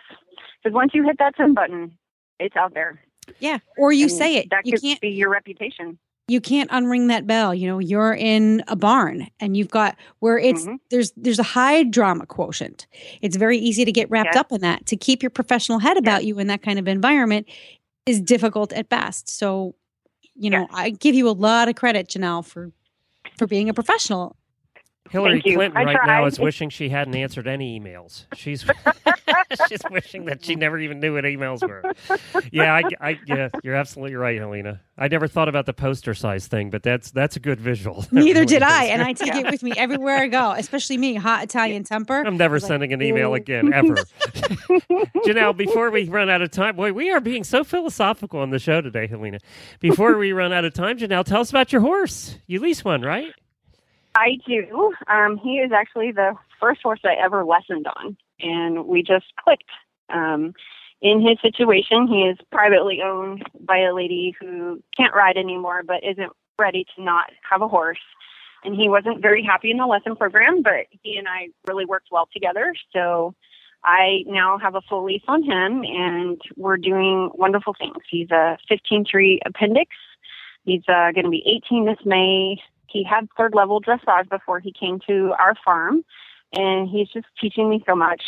Because once you hit that send button, it's out there. Yeah. Or you And say it. That You could can't be your reputation. you can't unring that bell. You know, you're in a barn and you've got where it's Mhm. there's there's a high drama quotient. It's very easy to get wrapped Yeah. up in that. To keep your professional head about you in that kind of environment is difficult at best. So, you know, Yes. I give you a lot of credit, Janelle, for for being a professional. Hillary Clinton right now is wishing she hadn't answered any emails. She's she's wishing that she never even knew what emails were. Yeah, I, I yeah, you're absolutely right, Helena. I never thought about the poster size thing, but that's that's a good visual. Neither really did I, and I take it with me everywhere I go, especially me, hot Italian temper. I'm never I was like, sending an email "Ooh." again, ever. Janelle, before we run out of time, boy, we are being so philosophical on the show today, Helena. Before we run out of time, Janelle, tell us about your horse. You lease one, right? I do. Um, he is actually the first horse I ever lessoned on, and we just clicked. Um, in his situation, he is privately owned by a lady who can't ride anymore, but isn't ready to not have a horse. And he wasn't very happy in the lesson program, but he and I really worked well together. So I now have a full lease on him, and we're doing wonderful things. He's a 15 tree appendix. He's uh, going to be 18 this May he had third level dressage before he came to our farm and he's just teaching me so much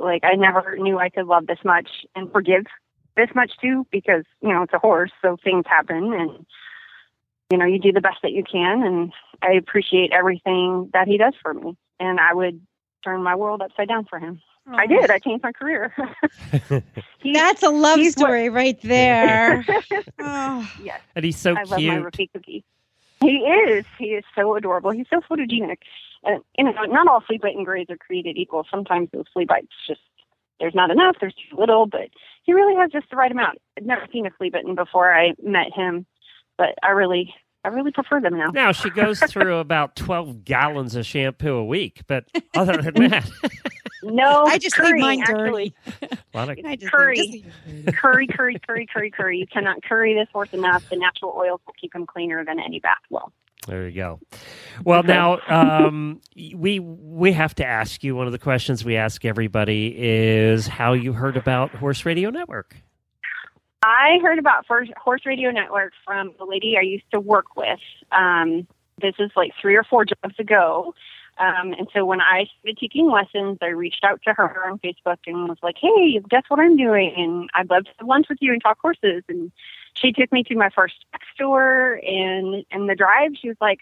like i never knew i could love this much and forgive this much too because you know it's a horse so things happen and you know you do the best that you can and i appreciate everything that he does for me and i would turn my world upside down for him i did i changed my career He- That's a love he's what- story right there. oh. yes And he's so I love my cute. Cookie. He is. He is so adorable. He's so photogenic. And you know, not all flea bite and grays are created equal. Sometimes those flea bites just there's not enough. There's too little. But he really has just the right amount. I'd never seen a flea bitten before I met him, but I really, I really prefer them now. Now she goes through about twelve gallons of shampoo a week, but other than that, No, I just curry, leave mine actually. dirty. a of I just Curry. Leave, just leave it curry, curry, curry, curry, curry. You cannot curry this horse enough. The natural oils will keep him cleaner than any bath will. There you go. Well, now um, we we have to ask you one of the questions we ask everybody is how you heard about Horse Radio Network. I heard about Horse Radio Network from a lady I used to work with. Um, this is like three or four jobs ago. Um, and so when I started taking lessons, I reached out to her on Facebook and was like, "Hey, guess what I'm doing? And I'd love to have lunch with you and talk horses." And she took me to my first store, and and the drive, she was like,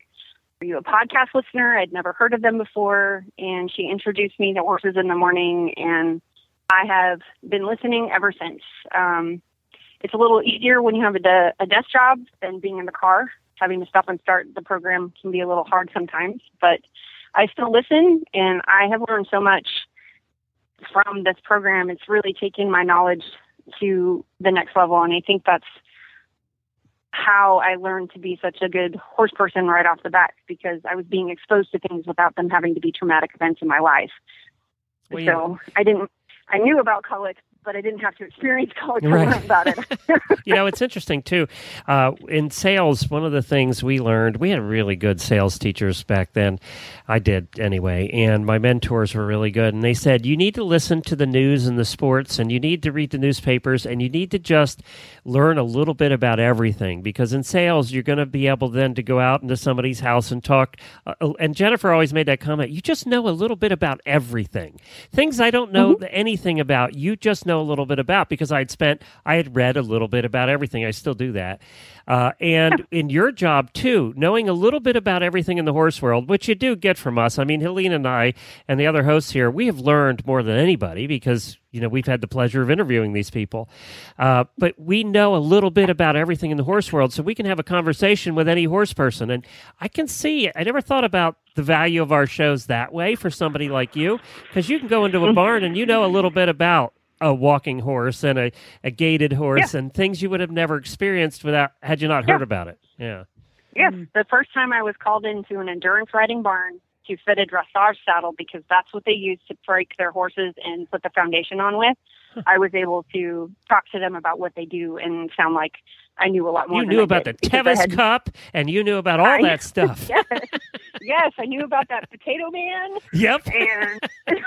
"Are you a podcast listener?" I'd never heard of them before, and she introduced me to Horses in the Morning, and I have been listening ever since. Um, it's a little easier when you have a, de- a desk job than being in the car. Having to stop and start the program can be a little hard sometimes, but I still listen, and I have learned so much from this program. It's really taken my knowledge to the next level, and I think that's how I learned to be such a good horse person right off the bat because I was being exposed to things without them having to be traumatic events in my life. Well, so I didn't. I knew about colic, but I didn't have to experience colic to learn about it. you know, it's interesting too. Uh, in sales, one of the things we learned, we had really good sales teachers back then. I did anyway, and my mentors were really good. And they said, you need to listen to the news and the sports, and you need to read the newspapers, and you need to just learn a little bit about everything. Because in sales, you're going to be able then to go out into somebody's house and talk. Uh, and Jennifer always made that comment you just know a little bit about everything. Things I don't know anything about, you just know a little bit about because I'd spent, I had read a little bit about everything. I still do that. Uh, and in your job too, knowing a little bit about everything in the horse world, which you do get from us. I mean, Helena and I and the other hosts here, we have learned more than anybody because you know we've had the pleasure of interviewing these people. Uh, but we know a little bit about everything in the horse world, so we can have a conversation with any horse person. And I can see, I never thought about the value of our shows that way for somebody like you because you can go into a barn and you know a little bit about a walking horse and a, a gaited horse and things you would have never experienced without had you not heard about it. Yeah. Yes, mm. the first time I was called into an endurance riding barn to fit a dressage saddle because that's what they use to break their horses and put the foundation on with. I was able to talk to them about what they do and sound like I knew a lot more. You knew about the Tevis had- Cup and you knew about all I- that stuff. yes, yes, I knew about that potato man, Yep. and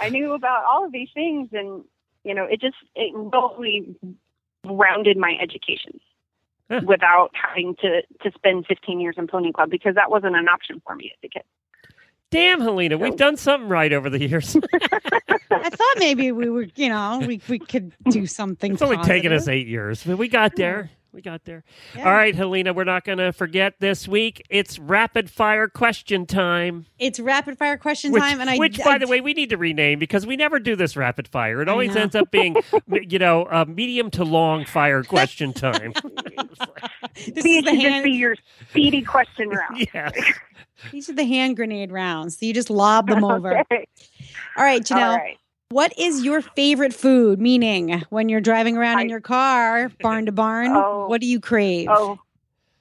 I knew about all of these things, and you know, it just it really rounded my education Huh. without having to to spend 15 years in pony club because that wasn't an option for me as a kid. Damn, Helena, we've done something right over the years. I thought maybe we were, you know, we, we could do something. It's only taken us eight years, but we got there. We got there. Yeah. All right, Helena, we're not going to forget this week. It's rapid fire question time. It's rapid fire question Which, time, and I, which I- by the way, we need to rename because we never do this rapid fire. It I always know. ends up being, you know, a medium to long fire question time. this These is the just hand. be your speedy question round. yeah. These are the hand grenade rounds. So you just lob them over. Okay. All right, Janelle. All right. What is your favorite food? Meaning, when you're driving around in your car, barn to barn, Oh. what do you crave? Oh,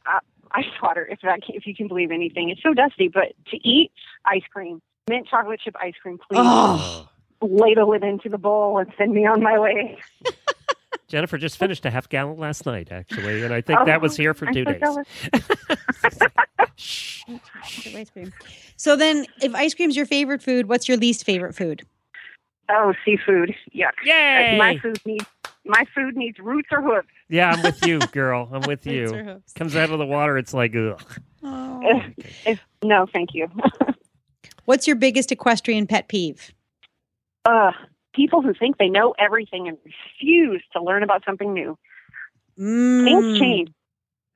uh, ice water. If that, can, if you can believe anything, it's so dusty. But to eat ice cream, mint chocolate chip ice cream, please Oh. ladle it into the bowl and send me on my way. Jennifer just finished a half gallon last night, actually, and I think Oh, that was here for I'm two so days. jealous. Shh. Chocolate ice cream. So then, if ice cream's your favorite food, what's your least favorite food? Oh, seafood. Yuck. Yay! My food needs my food needs roots or hooves. Yeah, I'm with you, girl. I'm with you. Comes out of the water, it's like, ugh. Oh. If, no, thank you. What's your biggest equestrian pet peeve? uh, people who think they know everything and refuse to learn about something new. Mm. Things change.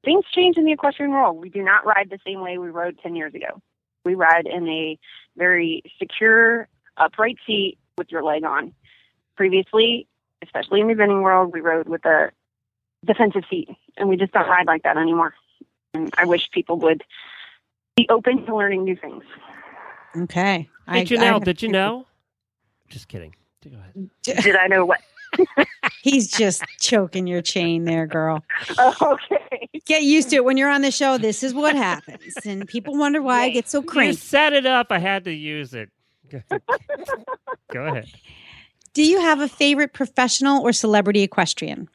Things change in the equestrian world. We do not ride the same way we rode 10 years ago. We ride in a very secure, upright seat with your leg on. Previously, especially in the eventing world, we rode with a defensive seat, and we just don't ride like that anymore. And I wish people would be open to learning new things. Okay. Did Hey, Janelle, did you know? Just kidding. Go ahead. Did I know what? He's just choking your chain there, girl. Oh, okay. Get used to it. When you're on the show, this is what happens. And people wonder why I get so You cranky. set it up. I had to use it. Go ahead. Do you have a favorite professional or celebrity equestrian?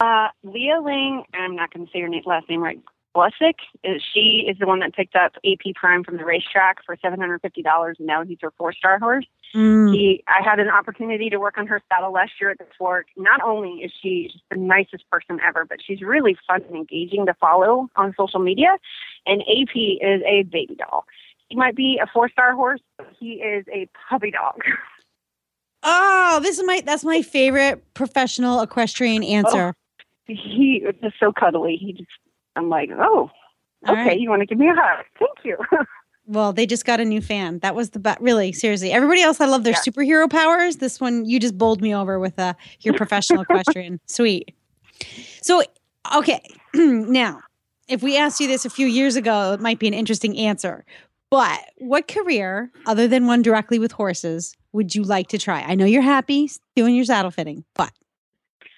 Uh, Leah Lang, I'm not going to say her na- last name right. Blusick. Is she is the one that picked up AP Prime from the racetrack for seven hundred fifty dollars, and now he's her four star horse. Mm. He, I had an opportunity to work on her saddle last year at the fork. Not only is she the nicest person ever, but she's really fun and engaging to follow on social media. And AP is a baby doll. He might be a four star horse, he is a puppy dog. Oh, this is my that's my favorite professional equestrian answer. he is just so cuddly. He just, I'm like, oh, All okay, right. you want to give me a hug? Thank you. Well, they just got a new fan. That was the best. Really, seriously. Everybody else, I love their Yeah. superhero powers. This one, you just bowled me over with uh, your professional equestrian. Sweet. So, okay. now, if we asked you this a few years ago, it might be an interesting answer. But what career, other than one directly with horses, would you like to try? I know you're happy doing your saddle fitting, but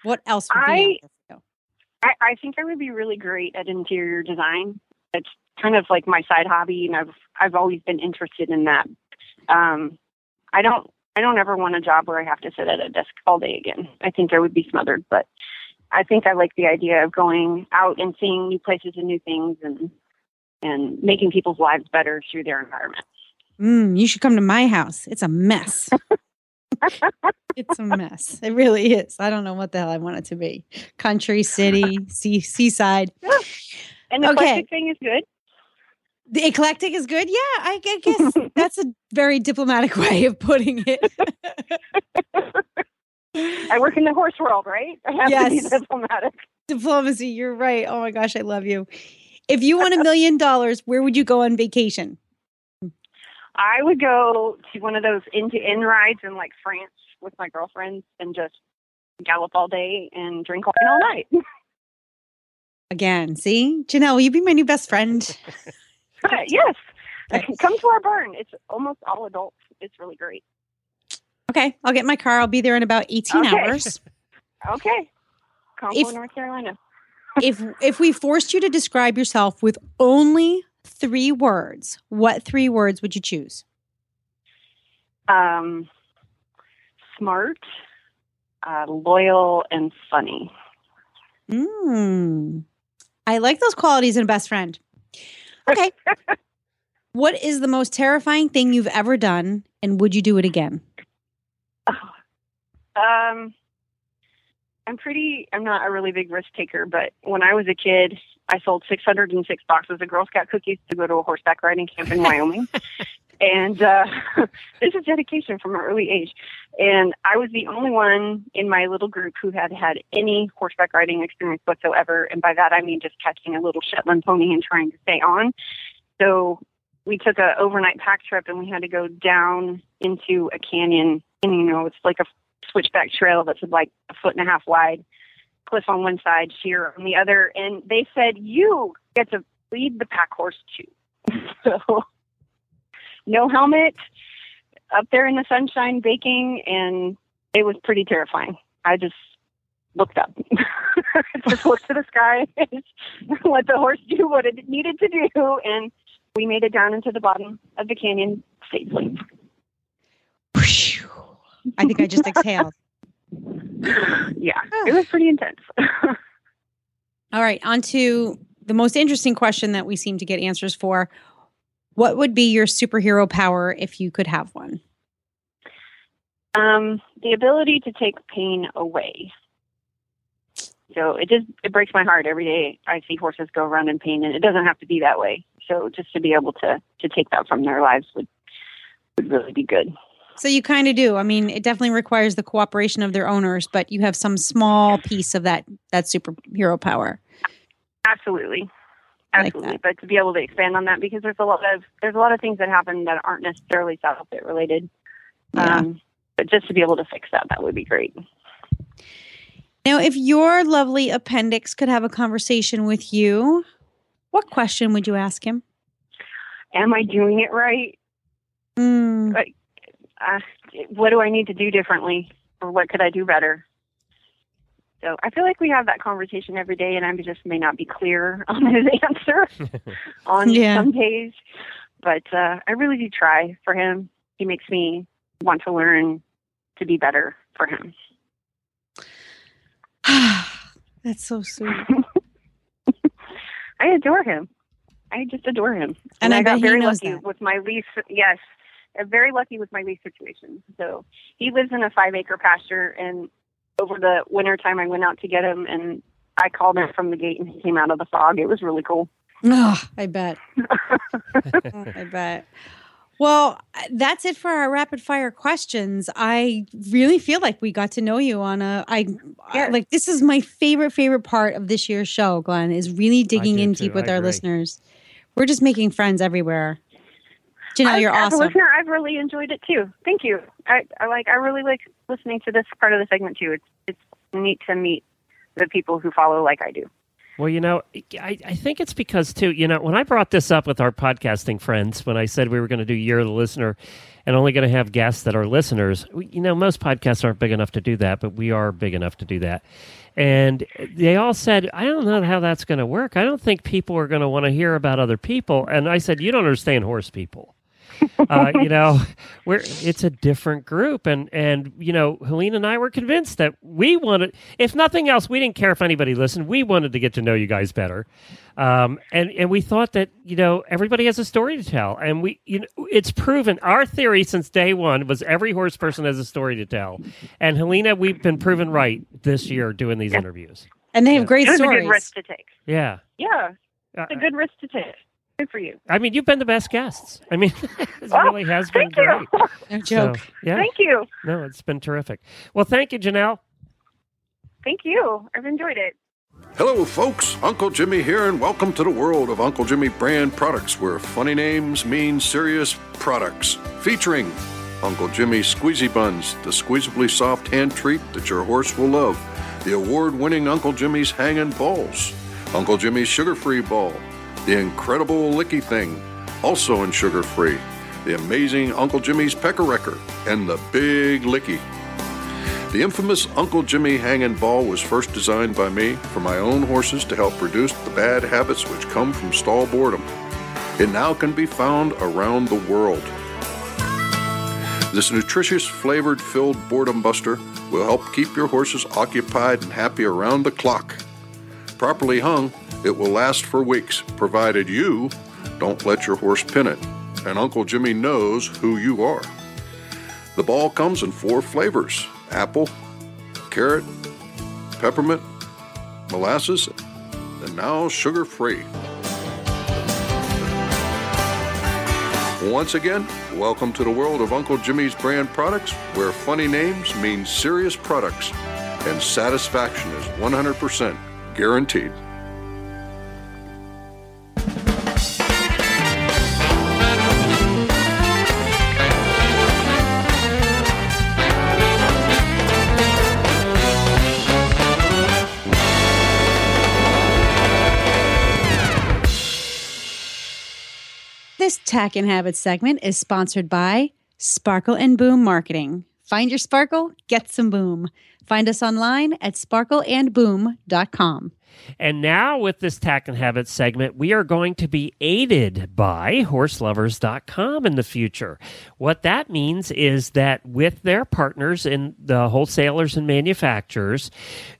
what else I- you? I, I think I would be really great at interior design. It's kind of like my side hobby, and I've I've always been interested in that. Um, I don't I don't ever want a job where I have to sit at a desk all day again. I think I would be smothered, but I think I like the idea of going out and seeing new places and new things, and and making people's lives better through their environment. Mm, you should come to my house. It's a mess. it's a mess. It really is. I don't know what the hell I want it to be. Country, city, sea, seaside. And the Okay. eclectic thing is good. The eclectic is good. Yeah, I, I guess that's a very diplomatic way of putting it. I work in the horse world, right? I have to be Yes. diplomatic. Diplomacy. You're right. Oh my gosh, I love you. If you won a million dollars, where would you go on vacation? I would go to one of those end to end rides in like France with my girlfriends and just gallop all day and drink wine all night. Again, see, Janelle, will you be my new best friend? Uh, yes. Okay. Come to our barn. It's almost all adults. It's really great. Okay, I'll get my car. I'll be there in about 18 Okay. hours. Okay. Concord, If- North Carolina. If if we forced you to describe yourself with only three words, what three words would you choose? Um, smart, uh, loyal, and funny. Mm. I like those qualities in a best friend. Okay. what is the most terrifying thing you've ever done, and would you do it again? Um, I'm pretty. I'm not a really big risk taker, but when I was a kid, I sold 606 boxes of Girl Scout cookies to go to a horseback riding camp in Wyoming, and uh, this is dedication from an early age. And I was the only one in my little group who had had any horseback riding experience whatsoever, and by that I mean just catching a little Shetland pony and trying to stay on. So we took a overnight pack trip, and we had to go down into a canyon, and you know it's like a switchback trail that's like a foot and a half wide, cliff on one side, sheer on the other. And they said, You get to lead the pack horse too. so, no helmet, up there in the sunshine baking, and it was pretty terrifying. I just looked up, just looked to the sky, and let the horse do what it needed to do. And we made it down into the bottom of the canyon safely. I think I just exhaled. yeah, it was pretty intense. All right, on to the most interesting question that we seem to get answers for. What would be your superhero power if you could have one? um, the ability to take pain away. So it just it breaks my heart every day I see horses go around in pain, and it doesn't have to be that way. So just to be able to to take that from their lives would would really be good. So you kind of do. I mean, it definitely requires the cooperation of their owners, but you have some small piece of that that superhero power. Absolutely. I like Absolutely. but to be able to expand on that because there's a lot of there's a lot of things that happen that aren't necessarily saddle fit related. Yeah. Um, but just to be able to fix that, that would be great. Now, if your lovely appendix could have a conversation with you, what question would you ask him? Am I doing it right? Mm, uh, what do I need to do differently, or what could I do better? So I feel like we have that conversation every day, and I just may not be clear on his answer on Yeah. some days. But uh, I really do try for him. He makes me want to learn to be better for him. That's so sweet. I I adore him. I just adore him. And I bet got he very lucky that. with my lease. Yes, I'm very lucky with my lease situation. So he lives in a five acre pasture, and over the winter time, I went out to get him, and I called him from the gate, and he came out of the fog. It was really cool. Oh, I bet. I bet. Well, that's it for our rapid fire questions. I really feel like we got to know you on a I Yes. like this is my favorite favorite part of this year's show, Glenn, is really digging in too. deep with I our agree. listeners. We're just making friends everywhere. Janelle, I- you're as awesome. a listener, I've really enjoyed it too. Thank you. I, I like. I really like listening to this part of the segment too. It's it's neat to meet the people who follow like I do. Well, you know, I, I think it's because, too, you know, when I brought this up with our podcasting friends, when I said we were going to do Year of the Listener and only going to have guests that are listeners, we, you know, most podcasts aren't big enough to do that, but we are big enough to do that. And they all said, I don't know how that's going to work. I don't think people are going to want to hear about other people. And I said, You don't understand horse people. uh, you know, we're it's a different group, and and you know, Helena and I were convinced that we wanted, if nothing else, we didn't care if anybody listened. We wanted to get to know you guys better, um, and and we thought that you know everybody has a story to tell, and we you know it's proven. Our theory since day one was every horse person has a story to tell, and Helena, we've been proven right this year doing these interviews. and they have great It was a stories. good risk to take. Yeah. Yeah, Uh, it's a good risk to take. Good for you. I mean, you've been the best guests. I mean, it Oh, really has been Thank you. great. No So, joke. yeah. Thank you. No, it's been terrific. Well, thank you, Janelle. Thank you. I've enjoyed it. Hello, folks. Uncle Jimmy here, and welcome to the world of Uncle Jimmy brand products, where funny names mean serious products. Featuring Uncle Jimmy's Squeezy Buns, the squeezably soft hand treat that your horse will love. The award winning Uncle Jimmy's Hangin' Balls. Uncle Jimmy's Sugar Free Ball. The incredible Licky Thing, also in sugar free. The amazing Uncle Jimmy's Pecker Wrecker. And the Big Licky. The infamous Uncle Jimmy Hangin' Ball was first designed by me for my own horses to help reduce the bad habits which come from stall boredom. It now can be found around the world. This nutritious, flavored filled boredom buster will help keep your horses occupied and happy around the clock. Properly hung, it will last for weeks, provided you don't let your horse pin it, and Uncle Jimmy knows who you are. The ball comes in four flavors apple, carrot, peppermint, molasses, and now sugar free. Once again, welcome to the world of Uncle Jimmy's brand products, where funny names mean serious products and satisfaction is 100% guaranteed. Tack and Habit segment is sponsored by Sparkle and Boom Marketing. Find your sparkle, get some boom. Find us online at sparkleandboom.com. And now, with this Tack and Habit segment, we are going to be aided by horselovers.com in the future. What that means is that with their partners in the wholesalers and manufacturers,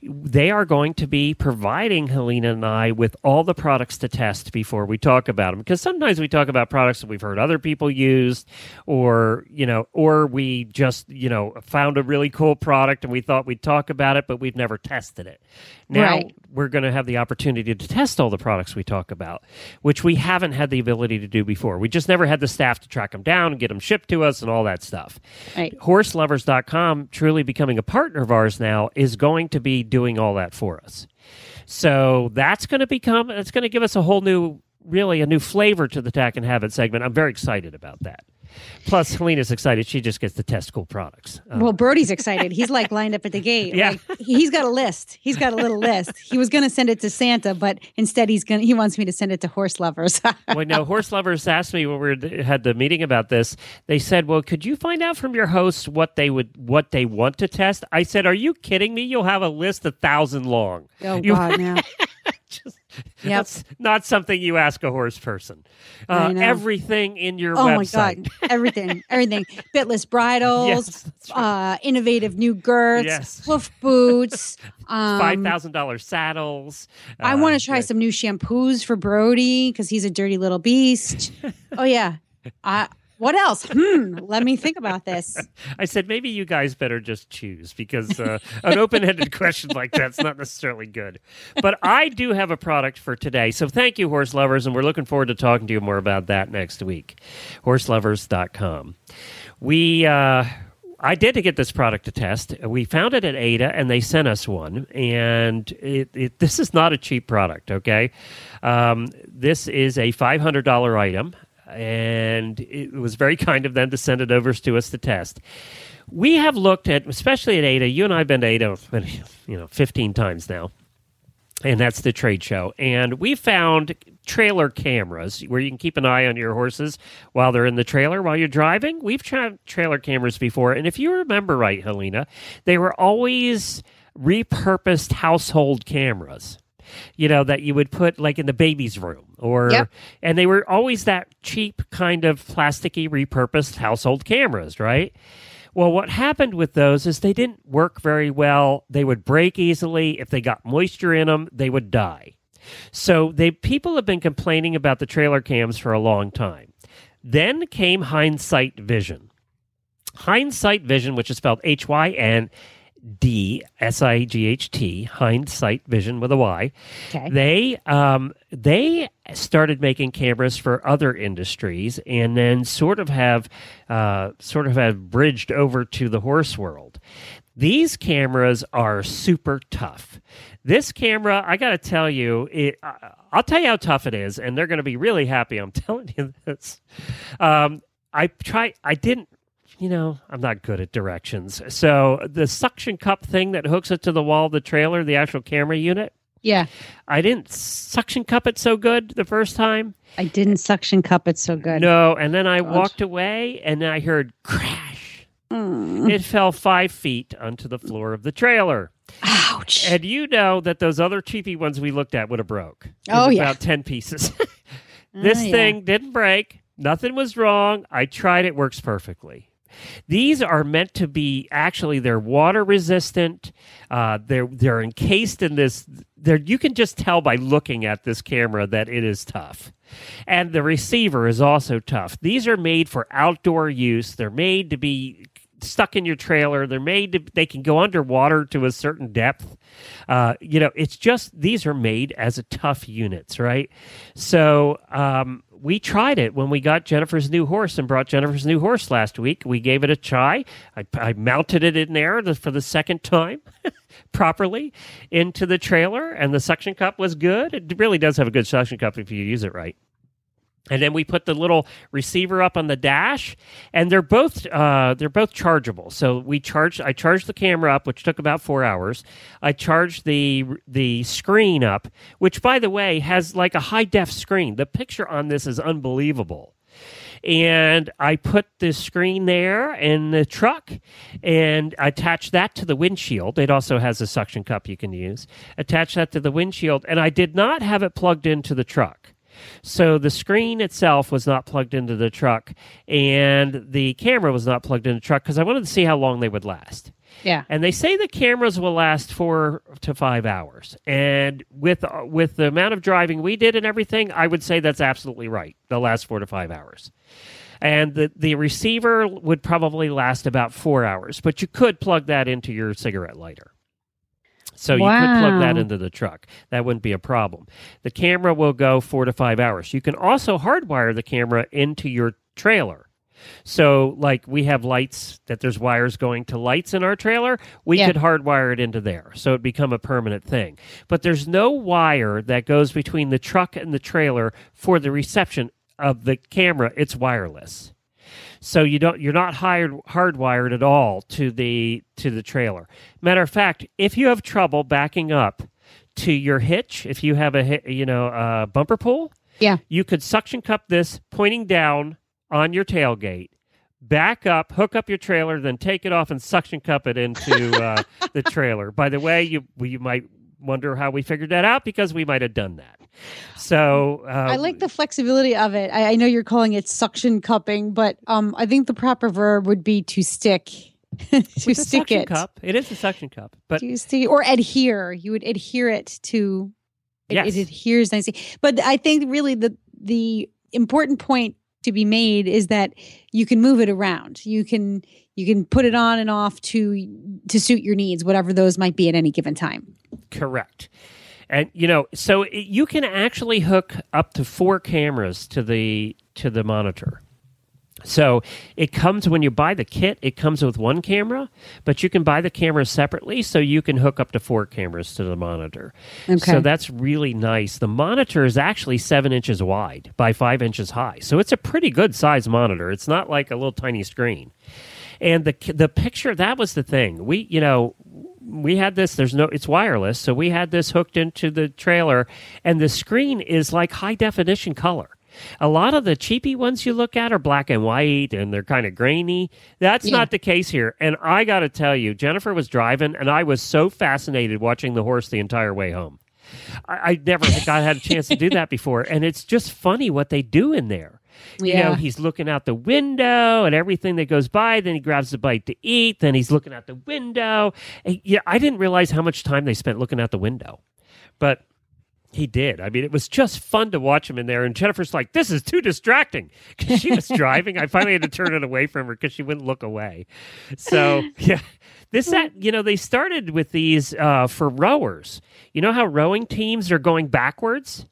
they are going to be providing Helena and I with all the products to test before we talk about them. Because sometimes we talk about products that we've heard other people use, or, you know, or we just, you know, found a really cool product and we thought we'd talk about it, but we've never tested it. Now, Right. we're going to have the opportunity to test all the products we talk about, which we haven't had the ability to do before. We just never had the staff to track them down and get them shipped to us and all that stuff. Right. Horselovers.com, truly becoming a partner of ours now, is going to be doing all that for us. So that's going to become, it's going to give us a whole new, really a new flavor to the Tack and Habit segment. I'm very excited about that. Plus, Helena's excited. She just gets to test cool products. Um, Well, Brody's excited. He's like lined up at the gate. Yeah. Like, he's got a list. He's got a little list. He was going to send it to Santa, but instead he's going to he wants me to send it to horse lovers. well, no, horse lovers asked me when we had the meeting about this. They said, "Well, could you find out from your hosts what they would what they want to test?" I said, "Are you kidding me? You'll have a list a thousand long." oh You- God, no. Just- That's not something you ask a horse person. Uh, everything in your Oh website. my god, everything, everything. Bitless bridles, Yes, right. uh, innovative new girths, Yes. hoof boots. Um, Five thousand dollar saddles. I Uh, want to try yeah. some new shampoos for Brody because he's a dirty little beast. oh yeah. I, what else? Hmm. Let me think about this. I said maybe you guys better just choose because uh, an open-ended question like that's not necessarily good. But I do have a product for today, so thank you, horse lovers, and we're looking forward to talking to you more about that next week. Horselovers.com. We. Uh, I did to get this product to test. We found it at Ada, and they sent us one. And it, it, this is not a cheap product. Okay, um, this is a five hundred dollar item, and it was very kind of them to send it over to us to test. We have looked at, especially at Ada. You and I have been to Ada, you know, fifteen times now and that's the trade show. And we found trailer cameras where you can keep an eye on your horses while they're in the trailer while you're driving. We've tried trailer cameras before, and if you remember right, Helena, they were always repurposed household cameras. You know that you would put like in the baby's room, or Yep. and they were always that cheap kind of plasticky repurposed household cameras, right? Well, what happened with those is they didn't work very well. They would break easily. If they got moisture in them, they would die. So they people have been complaining about the trailer cams for a long time. Then came Hyndsight Vision. Hyndsight Vision, which is spelled H Y N D S I G H T, Hyndsight Vision with a Y. Okay. They um, they started making cameras for other industries, and then sort of have uh, sort of have bridged over to the horse world. These cameras are super tough. This camera, I got to tell you, it, I'll tell you how tough it is, and they're going to be really happy. I'm telling you this. Um, I try. I didn't. You know, I'm not good at directions. So the suction cup thing that hooks it to the wall of the trailer, the actual camera unit, Yeah. I didn't suction cup it so good the first time. I didn't suction cup it so good. No, and then I God. walked away and I heard crash. Mm. It fell five feet onto the floor of the trailer. Ouch. And you know that those other cheapy ones we looked at would have broke. Oh, yeah. about ten pieces. this Oh, yeah. thing didn't break. Nothing was wrong. I tried it. Works perfectly. These are meant to be actually they're water resistant. Uh, they're they're encased in this. They're, you can just tell by looking at this camera that it is tough, and the receiver is also tough. These are made for outdoor use. They're made to be stuck in your trailer. They're made to they can go underwater to a certain depth. Uh, you know, it's just these are made as a tough units, right? So um, we tried it when we got Jennifer's new horse and brought Jennifer's new horse last week. We gave it a try. I, I mounted it in there the, for the second time properly into the trailer, and the suction cup was good. It really does have a good suction cup if you use it right. And then we put the little receiver up on the dash, and they're both uh, they're both chargeable. So we charged. I charged the camera up, which took about four hours. I charged the the screen up, which by the way has like a high def screen. The picture on this is unbelievable. And I put the screen there in the truck and attached that to the windshield. It also has a suction cup you can use. Attach that to the windshield, and I did not have it plugged into the truck. So the screen itself was not plugged into the truck, and the camera was not plugged into the truck because I wanted to see how long they would last. Yeah. And they say the cameras will last four to five hours. And with uh, with the amount of driving we did and everything, I would say that's absolutely right. They'll last four to five hours. And the, the receiver would probably last about four hours, but you could plug that into your cigarette lighter. So you could plug that into the truck. That wouldn't be a problem. The camera will go four to five hours. You can also hardwire the camera into your trailer. So, like we have lights that there's wires going to lights in our trailer, we Yeah. could hardwire it into there. So it become a permanent thing. But there's no wire that goes between the truck and the trailer for the reception of the camera. It's wireless. So you don't you're not hired hardwired at all to the to the trailer. Matter of fact, if you have trouble backing up to your hitch, if you have a you know a bumper pull, Yeah. you could suction cup this pointing down on your tailgate, back up, hook up your trailer, then take it off and suction cup it into uh, the trailer. By the way, you you might wonder how we figured that out because we might have done that. So uh, I like the flexibility of it. I, I know you're calling it suction cupping, but um, I think the proper verb would be to stick. to stick suction it. cup. It is a suction cup, but you see, or adhere. You would adhere it to it, Yes. it adheres nicely. But I think really the the important point to be made is that you can move it around. You can you can put it on and off to to suit your needs, whatever those might be at any given time. Correct. And you know, so it, you can actually hook up to four cameras to the to the monitor. So it comes when you buy the kit, it comes with one camera, but you can buy the cameras separately so you can hook up to four cameras to the monitor. Okay. So that's really nice. The monitor is actually seven inches wide by five inches high. So it's a pretty good size monitor. It's not like a little tiny screen. And the the picture that was the thing. We you know we had this. There's no. It's wireless, so we had this hooked into the trailer, and the screen is like high definition color. A lot of the cheapy ones you look at are black and white, and they're kind of grainy. That's Yeah. not the case here. And I got to tell you, Jennifer was driving, and I was so fascinated watching the horse the entire way home. I, I never got had a chance to do that before, and it's just funny what they do in there. You know, he's looking out the window and everything that goes by. Then he grabs a bite to eat. Then he's looking out the window. And, yeah, I didn't realize how much time they spent looking out the window, but he did. I mean, it was just fun to watch him in there. And Jennifer's like, "This is too distracting." 'Cause she was driving. I finally had to turn it away from her because she wouldn't look away. So yeah, this that you know they started with these uh, for rowers. You know how rowing teams are going backwards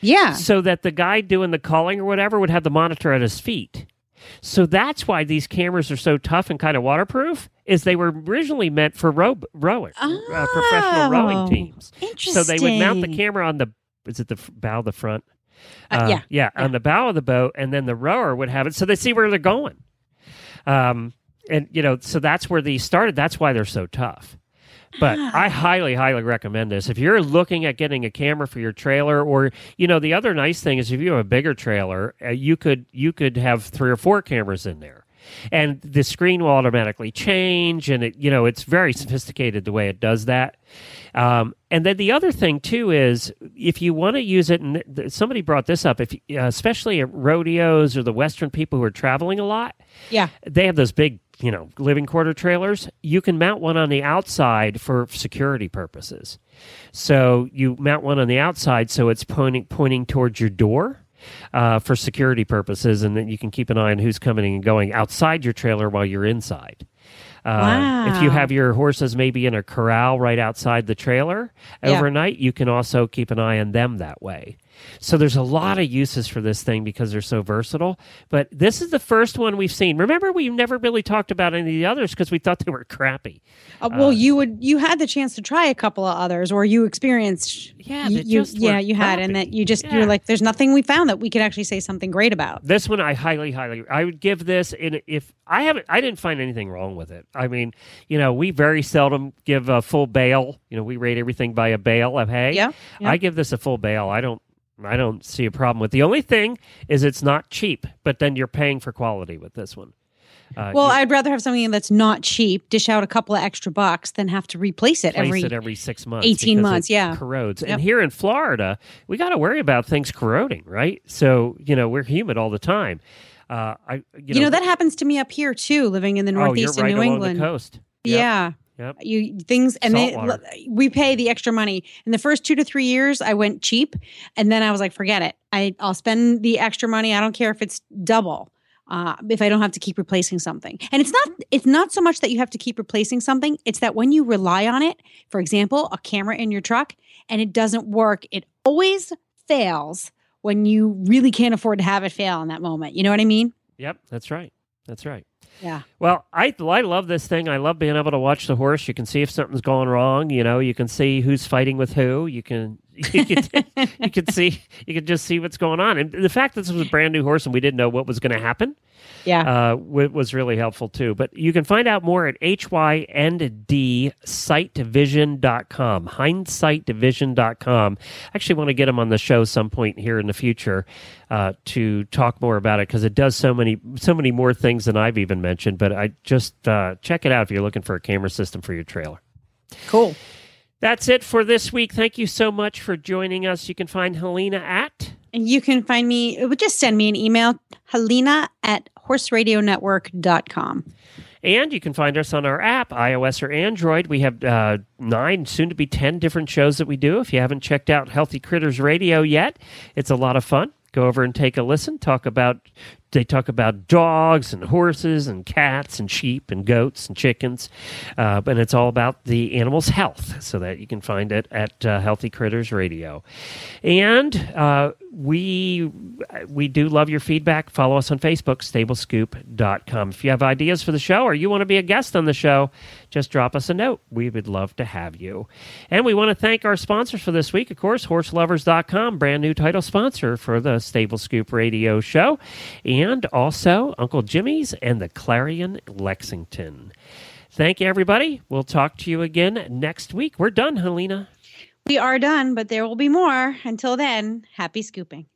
Yeah. so that the guy doing the calling or whatever would have the monitor at his feet. So that's why these cameras are so tough and kind of waterproof. Is they were originally meant for row, rowing, uh, professional Oh, rowing teams. Interesting. So they would mount the camera on the is it the bow, the front? Uh, yeah, yeah, on the bow of the boat, and then the rower would have it, so they see where they're going. Um, and you know, so that's where these started. That's why they're so tough. But. I highly, highly recommend this. If you're looking at getting a camera for your trailer, or you know, the other nice thing is if you have a bigger trailer, uh, you could you could have three or four cameras in there, and the screen will automatically change, and it you know it's very sophisticated the way it does that. Um, and then the other thing too is if you want to use it, and th- somebody brought this up, if uh, especially at rodeos or the Western people who are traveling a lot, Yeah. they have those big, you know, living quarter trailers. You can mount one on the outside for security purposes. So you mount one on the outside so it's pointing pointing towards your door. Uh, for security purposes, and then you can keep an eye on who's coming and going outside your trailer while you're inside. Uh, If you have your horses maybe in a corral right outside the trailer Yeah. overnight, you can also keep an eye on them that way. So there's a lot of uses for this thing because they're so versatile. But this is the first one we've seen. Remember, we never really talked about any of the others because we thought they were crappy. Uh, well, you would you had the chance to try a couple of others, or you experienced. Yeah, you, you- just yeah, you had, and crappy. that you just you're like, "There's nothing we found that we could actually say something great about." This one I highly, highly, I would give this. In if I haven't, I didn't find anything wrong with it. I mean, you know, we very seldom give a full bale. You know, we rate everything by a bale of hay. Yeah, yeah. I give this a full bale. I don't. I don't see a problem with. The only thing is it's not cheap, but then you're paying for quality with this one. Uh, Well, I'd rather have something that's not cheap, dish out a couple of extra bucks, than have to replace it every. it every six months. 18 months, it yeah. corrodes. Yep. And here in Florida, we got to worry about things corroding, right? So you know we're humid all the time. Uh, I you, you know, that happens to me up here too, living in the oh, northeast right in New England. the coast. Yep. Yeah. Yep. You things and they we pay the extra money. In the first two to three years, I went cheap, and then I was like, forget it. I I'll spend the extra money. I don't care if it's double. Uh, if I don't have to keep replacing something, and it's not it's not so much that you have to keep replacing something. It's that when you rely on it, for example, a camera in your truck, and it doesn't work, it always fails when you really can't afford to have it fail in that moment. You know what I mean? Yep, that's right. That's right. Yeah. Well, I I love this thing. I love being able to watch the horse. You can see if something's going wrong. You know, you can see who's fighting with who. You can you can, you can see you can just see what's going on. And the fact that this was a brand new horse and we didn't know what was going to happen Yeah. uh, w- was really helpful too. But you can find out more at hyndsightvision.com. Hyndsightvision.com. I actually want to get him on the show some point here in the future uh, to talk more about it because it does so many so many more things than I've even mentioned. But I just uh, check it out if you're looking for a camera system for your trailer. cool. That's it for this week. Thank you so much for joining us. You can find Helena at. And you can find me, just send me an email, helena at horseradionetwork.com. And you can find us on our app, iOS or Android. We have uh, nine, soon to be 10 different shows that we do. If you haven't checked out Healthy Critters Radio yet, it's a lot of fun. Go over and take a listen. Talk about they talk about dogs and horses and cats and sheep and goats and chickens, uh, and it's all about the animal's health. So that you can find it at uh, Healthy Critters Radio. And uh, we we do love your feedback. Follow us on Facebook, StableScoop.com. If you have ideas for the show or you want to be a guest on the show, just drop us a note. We would love to have you. And we want to thank our sponsors for this week, of course, HorseLovers.com, brand new title sponsor for the Stable Scoop Radio Show and also Uncle Jimmy's and the Clarion Lexington. Thank you, everybody. We'll talk to you again next week. We're done, Helena. We are done, but there will be more. Until then, happy scooping.